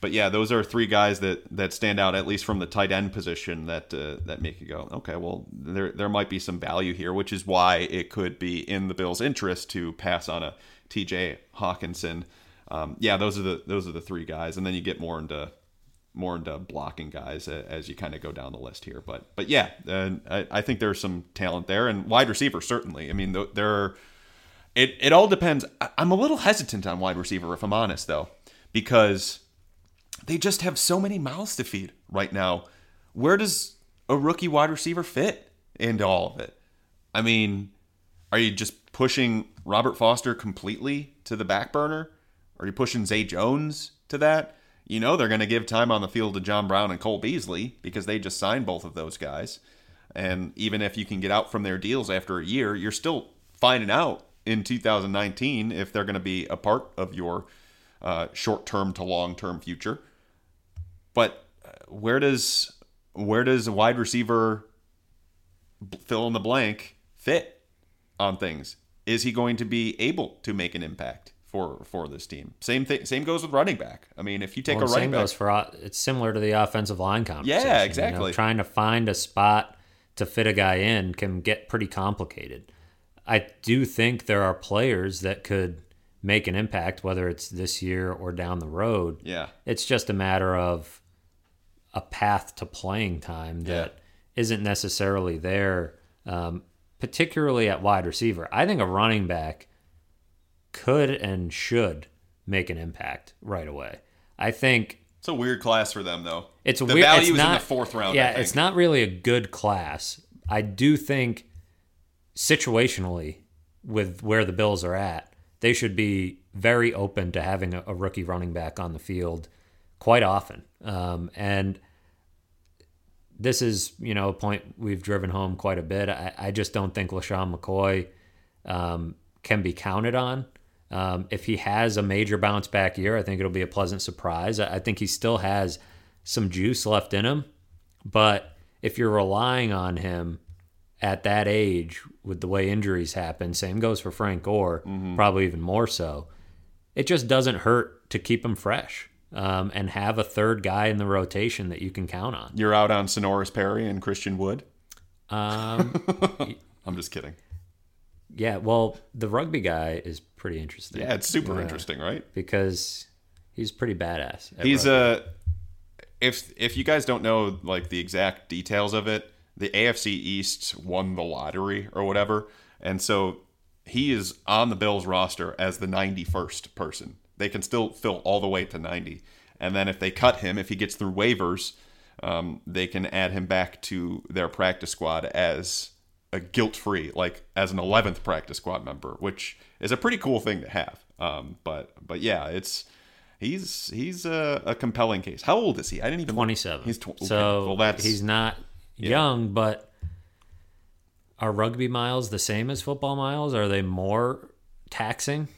A: but yeah, those are three guys that that stand out at least from the tight end position that uh, that make you go, okay, well there there might be some value here, which is why it could be in the Bills' interest to pass on a T.J. Hockenson. Um, yeah, those are the those are the three guys, and then you get more into more into blocking guys as you kind of go down the list here. But but yeah, uh, I, I think there's some talent there, and wide receiver certainly. I mean, there are. It it all depends. I'm a little hesitant on wide receiver if I'm honest though, because they just have so many mouths to feed right now. Where does a rookie wide receiver fit into all of it? I mean, are you just pushing Robert Foster completely to the back burner? Are you pushing Zay Jones to that? You know they're going to give time on the field to John Brown and Cole Beasley because they just signed both of those guys. And even if you can get out from their deals after a year, you're still finding out in 2019 if they're going to be a part of your uh, short term to long term future. But uh, where does where does a wide receiver fill in the blank fit on things? Is he going to be able to make an impact for for this team? Same thing. Same goes with running back. I mean, if you take
B: Well,
A: a running
B: same
A: back,
B: goes for it's similar to the offensive line conversation.
A: Yeah,
B: you know,
A: exactly.
B: trying to find a spot to fit a guy in can get pretty complicated. I do think there are players that could make an impact, whether it's this year or down the road.
A: yeah,
B: It's just a matter of a path to playing time that not necessarily there, um, particularly at wide receiver. I think a running back could and should make an impact right away. I think
A: it's a weird class for them though.
B: it's
A: the
B: weird.
A: value
B: it's
A: is
B: not,
A: in the fourth round.
B: Yeah, it's not really a good class. I do think situationally, with where the Bills are at, they should be very open to having a, a rookie running back on the field quite often. Um, and this is, you know, a point we've driven home quite a bit. I, I just don't think LeSean McCoy um, can be counted on. Um, if he has a major bounce back year, I think it'll be a pleasant surprise. I, I think he still has some juice left in him. But if you're relying on him at that age with the way injuries happen, same goes for Frank Gore, probably even more so. It just doesn't hurt to keep him fresh um, and have a third guy in the rotation that you can count on.
A: You're out on Senorise Perry and Christian Wade.
B: Um,
A: I'm just kidding.
B: Yeah, well, the rugby guy is pretty interesting.
A: Yeah, it's super
B: Yeah,
A: interesting, right?
B: because he's pretty badass.
A: He's
B: rugby.
A: a. If if you guys don't know like the exact details of it, the AFC East won the lottery or whatever, and so he is on the Bills roster as the 91st person. They can still fill all the way to 90, and then if they cut him, if he gets through waivers, um, they can add him back to their practice squad as a guilt-free, like as an 11th practice squad member, which is a pretty cool thing to have. Um, but but yeah, it's he's he's a, a compelling case. How old is he? I didn't even.
B: 27.
A: He's tw- okay.
B: So
A: well, that's
B: he's not young, but are rugby miles the same as football miles? Are they more taxing?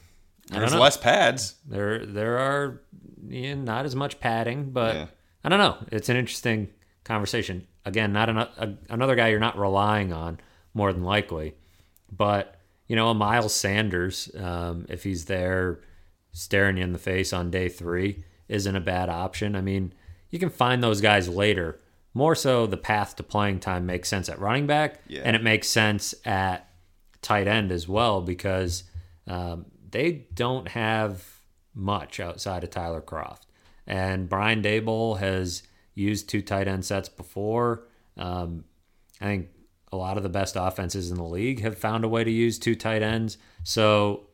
A: There's less pads.
B: There, there are yeah, not as much padding, but
A: Yeah.
B: I don't know. It's an interesting conversation. Again, not an, a, another guy you're not relying on more than likely, but you know, a Miles Sanders, um, if he's there staring you in the face on day three, isn't a bad option. I mean, you can find those guys later. More so, the path to playing time makes sense at running back,
A: Yeah.
B: and it makes sense at tight end as well because um, they don't have much outside of Tyler Kroft. And Brian Daboll has used two tight end sets before. Um, I think a lot of the best offenses in the league have found a way to use two tight ends. So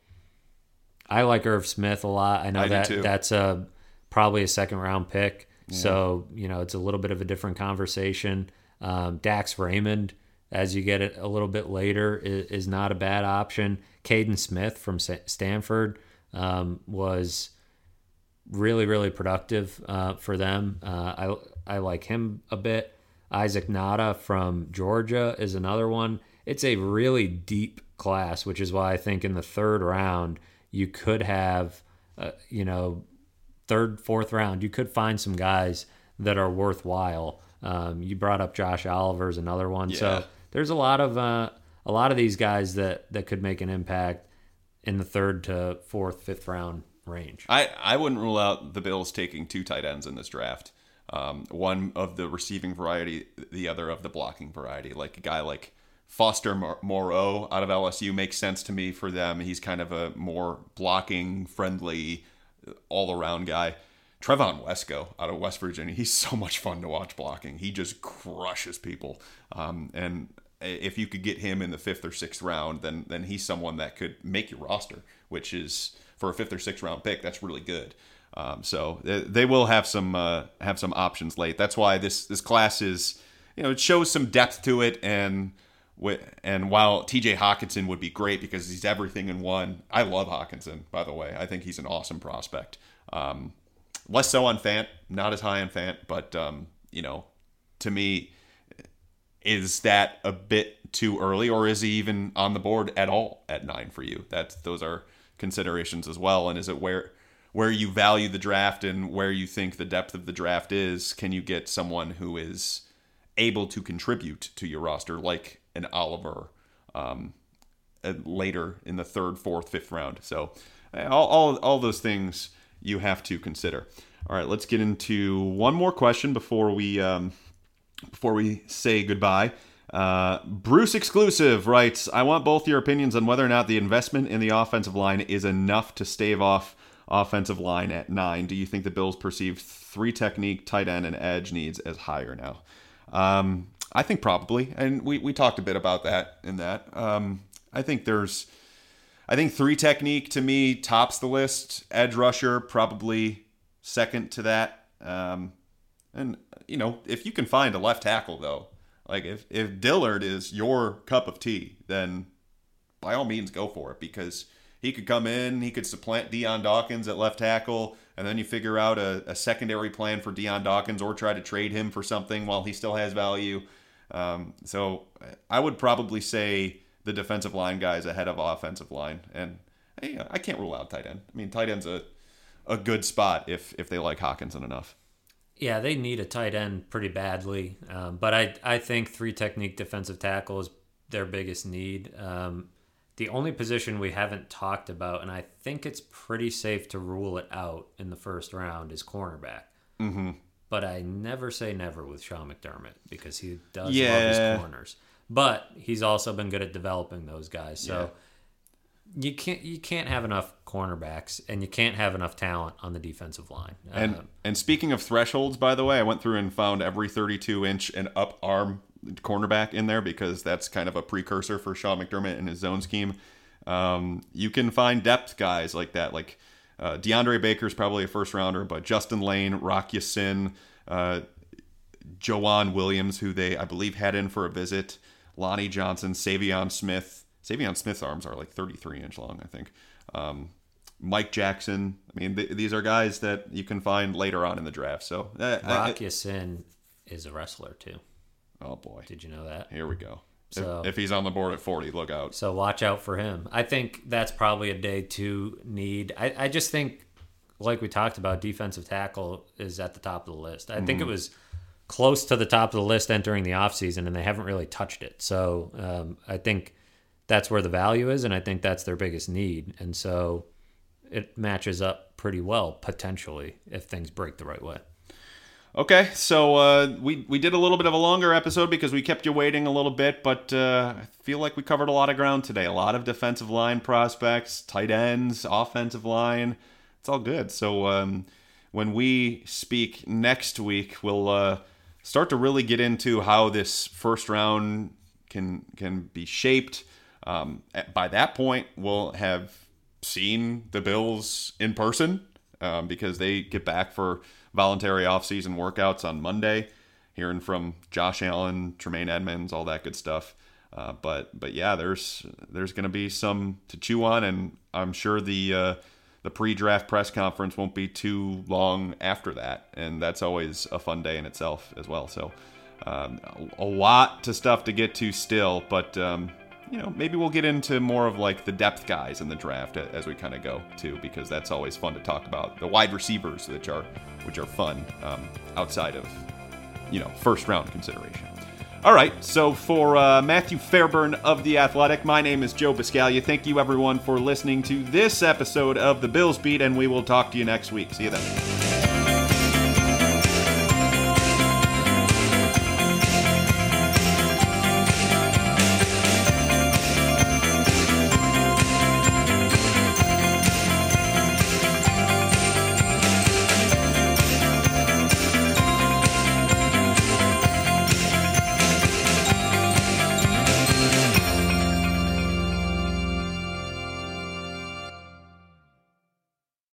B: I like Irv Smith a lot. I know
A: I
B: that that's a probably a second round pick. So you know it's a little bit of a different conversation. Um, Dax Raymond, as you get it a little bit later, is, is not a bad option. Kaden Smith from Stanford um, was really really productive uh, for them. Uh, I I like him a bit. Isaac Nauta from Georgia is another one. It's a really deep class, which is why I think in the third round you could have, uh, you know, third fourth round you could find some guys that are worthwhile. Um, you brought up Josh Oliver is another one,
A: Yeah.
B: so there's a lot of uh, a lot of these guys that that could make an impact in the third to fourth, fifth round range.
A: I, I wouldn't rule out the Bills taking two tight ends in this draft. Um, one of the receiving variety, the other of the blocking variety. Like a guy like Foster Moreau out of LSU makes sense to me for them. He's kind of a more blocking, friendly, all around guy. Trevon Wesco out of West Virginia, he's so much fun to watch blocking. He just crushes people. Um, and if you could get him in the fifth or sixth round, then then he's someone that could make your roster, which is for a fifth or sixth round pick, that's really good. Um, so they, they will have some uh, have some options late. That's why this this class is you know it shows some depth to it and. And while TJ Hockenson would be great because he's everything in one, I love Hockenson, by the way. I think he's an awesome prospect. Um, less so on Fant, not as high on Fant, but, um, you know, to me, is that a bit too early or is he even on the board at all at nine for you? That's those are considerations as well. And is it where where you value the draft and where you think the depth of the draft is, can you get someone who is able to contribute to your roster like an Oliver um, uh, later in the third, fourth, fifth round? So all, all, all those things you have to consider. All right, let's get into one more question before we um, before we say goodbye. Uh, Bruce exclusive writes, "I want both your opinions on whether or not the investment in the offensive line is enough to stave off offensive line at nine. Do you think the Bills perceive three technique, tight end, and edge needs as higher now? Um, I think probably, and we, we talked a bit about that in that. Um, I think there's, I think three technique to me tops the list. Edge rusher probably second to that. Um, and you know, if you can find a left tackle though, like if if Dillard is your cup of tea, then by all means go for it because he could come in, he could supplant Dion Dawkins at left tackle, and then you figure out a, a secondary plan for Dion Dawkins or try to trade him for something while he still has value. Um, so I would probably say the defensive line guys ahead of offensive line, and hey, I can't rule out tight end. I mean, tight end's a a good spot if if they like Hockenson enough.
B: Yeah, they need a tight end pretty badly, um, but I I think three technique defensive tackle is their biggest need. Um, the only position we haven't talked about, and I think it's pretty safe to rule it out in the first round, is cornerback.
A: Mm-hmm.
B: But I never say never with Sean McDermott because he does
A: Yeah.
B: love his corners. But he's also been good at developing those guys. So you can't you can't have enough cornerbacks, and you can't have enough talent on the defensive line.
A: And
B: Um,
A: and speaking of thresholds, by the way, I went through and found every 32 inch and up arm cornerback in there because that's kind of a precursor for Sean McDermott and his zone scheme. Um, you can find depth guys like that, like uh, DeAndre is probably a first rounder, but Justin Layne, Rock Ya-Sin, uh, Joejuan Williams, who they I believe had in for a visit, Lonnie Johnson, Saivion Smith. Saivion Smith's arms are like 33 inch long, I think. Um, Mike Jackson. I mean, th- these are guys that you can find later on in the draft. So, uh,
B: is a wrestler too.
A: oh boy,
B: Did you know that?
A: here we go. If-
B: So-
A: if, he's on the board at 40, look out.
B: So watch out for him. I think that's probably a day two need. I, I just think, like we talked about, defensive tackle is at the top of the list. I think it was close to the top of the list entering the offseason, and they haven't really touched it. So um, I think that's where the value is, and I think that's their biggest need. And so it matches up pretty well, potentially, if things break the right way.
A: Okay, so uh, we we did a little bit of a longer episode because we kept you waiting a little bit, but uh, I feel like we covered a lot of ground today. A lot of defensive line prospects, tight ends, offensive line. It's all good. So um, when we speak next week, we'll uh, start to really get into how this first round can can be shaped. Um, by that point, we'll have seen the Bills in person um, because they get back for voluntary offseason workouts on Monday. Hearing from Josh Allen, Tremaine Edmunds, all that good stuff. Uh, but but yeah, there's there's going to be some to chew on, and I'm sure the uh, the pre-draft press conference won't be too long after that, and that's always a fun day in itself as well. So um, a, lot to stuff to get to still, but um, you know maybe we'll get into more of like the depth guys in the draft as we kind of go too, because that's always fun to talk about the wide receivers, which are which are fun um, outside of you know first round consideration. All right, so for uh, Matthew Fairburn of The Athletic, my name is Joe Buscaglia. Thank you, everyone, for listening to this episode of The Bills Beat, and we will talk to you next week. See you then.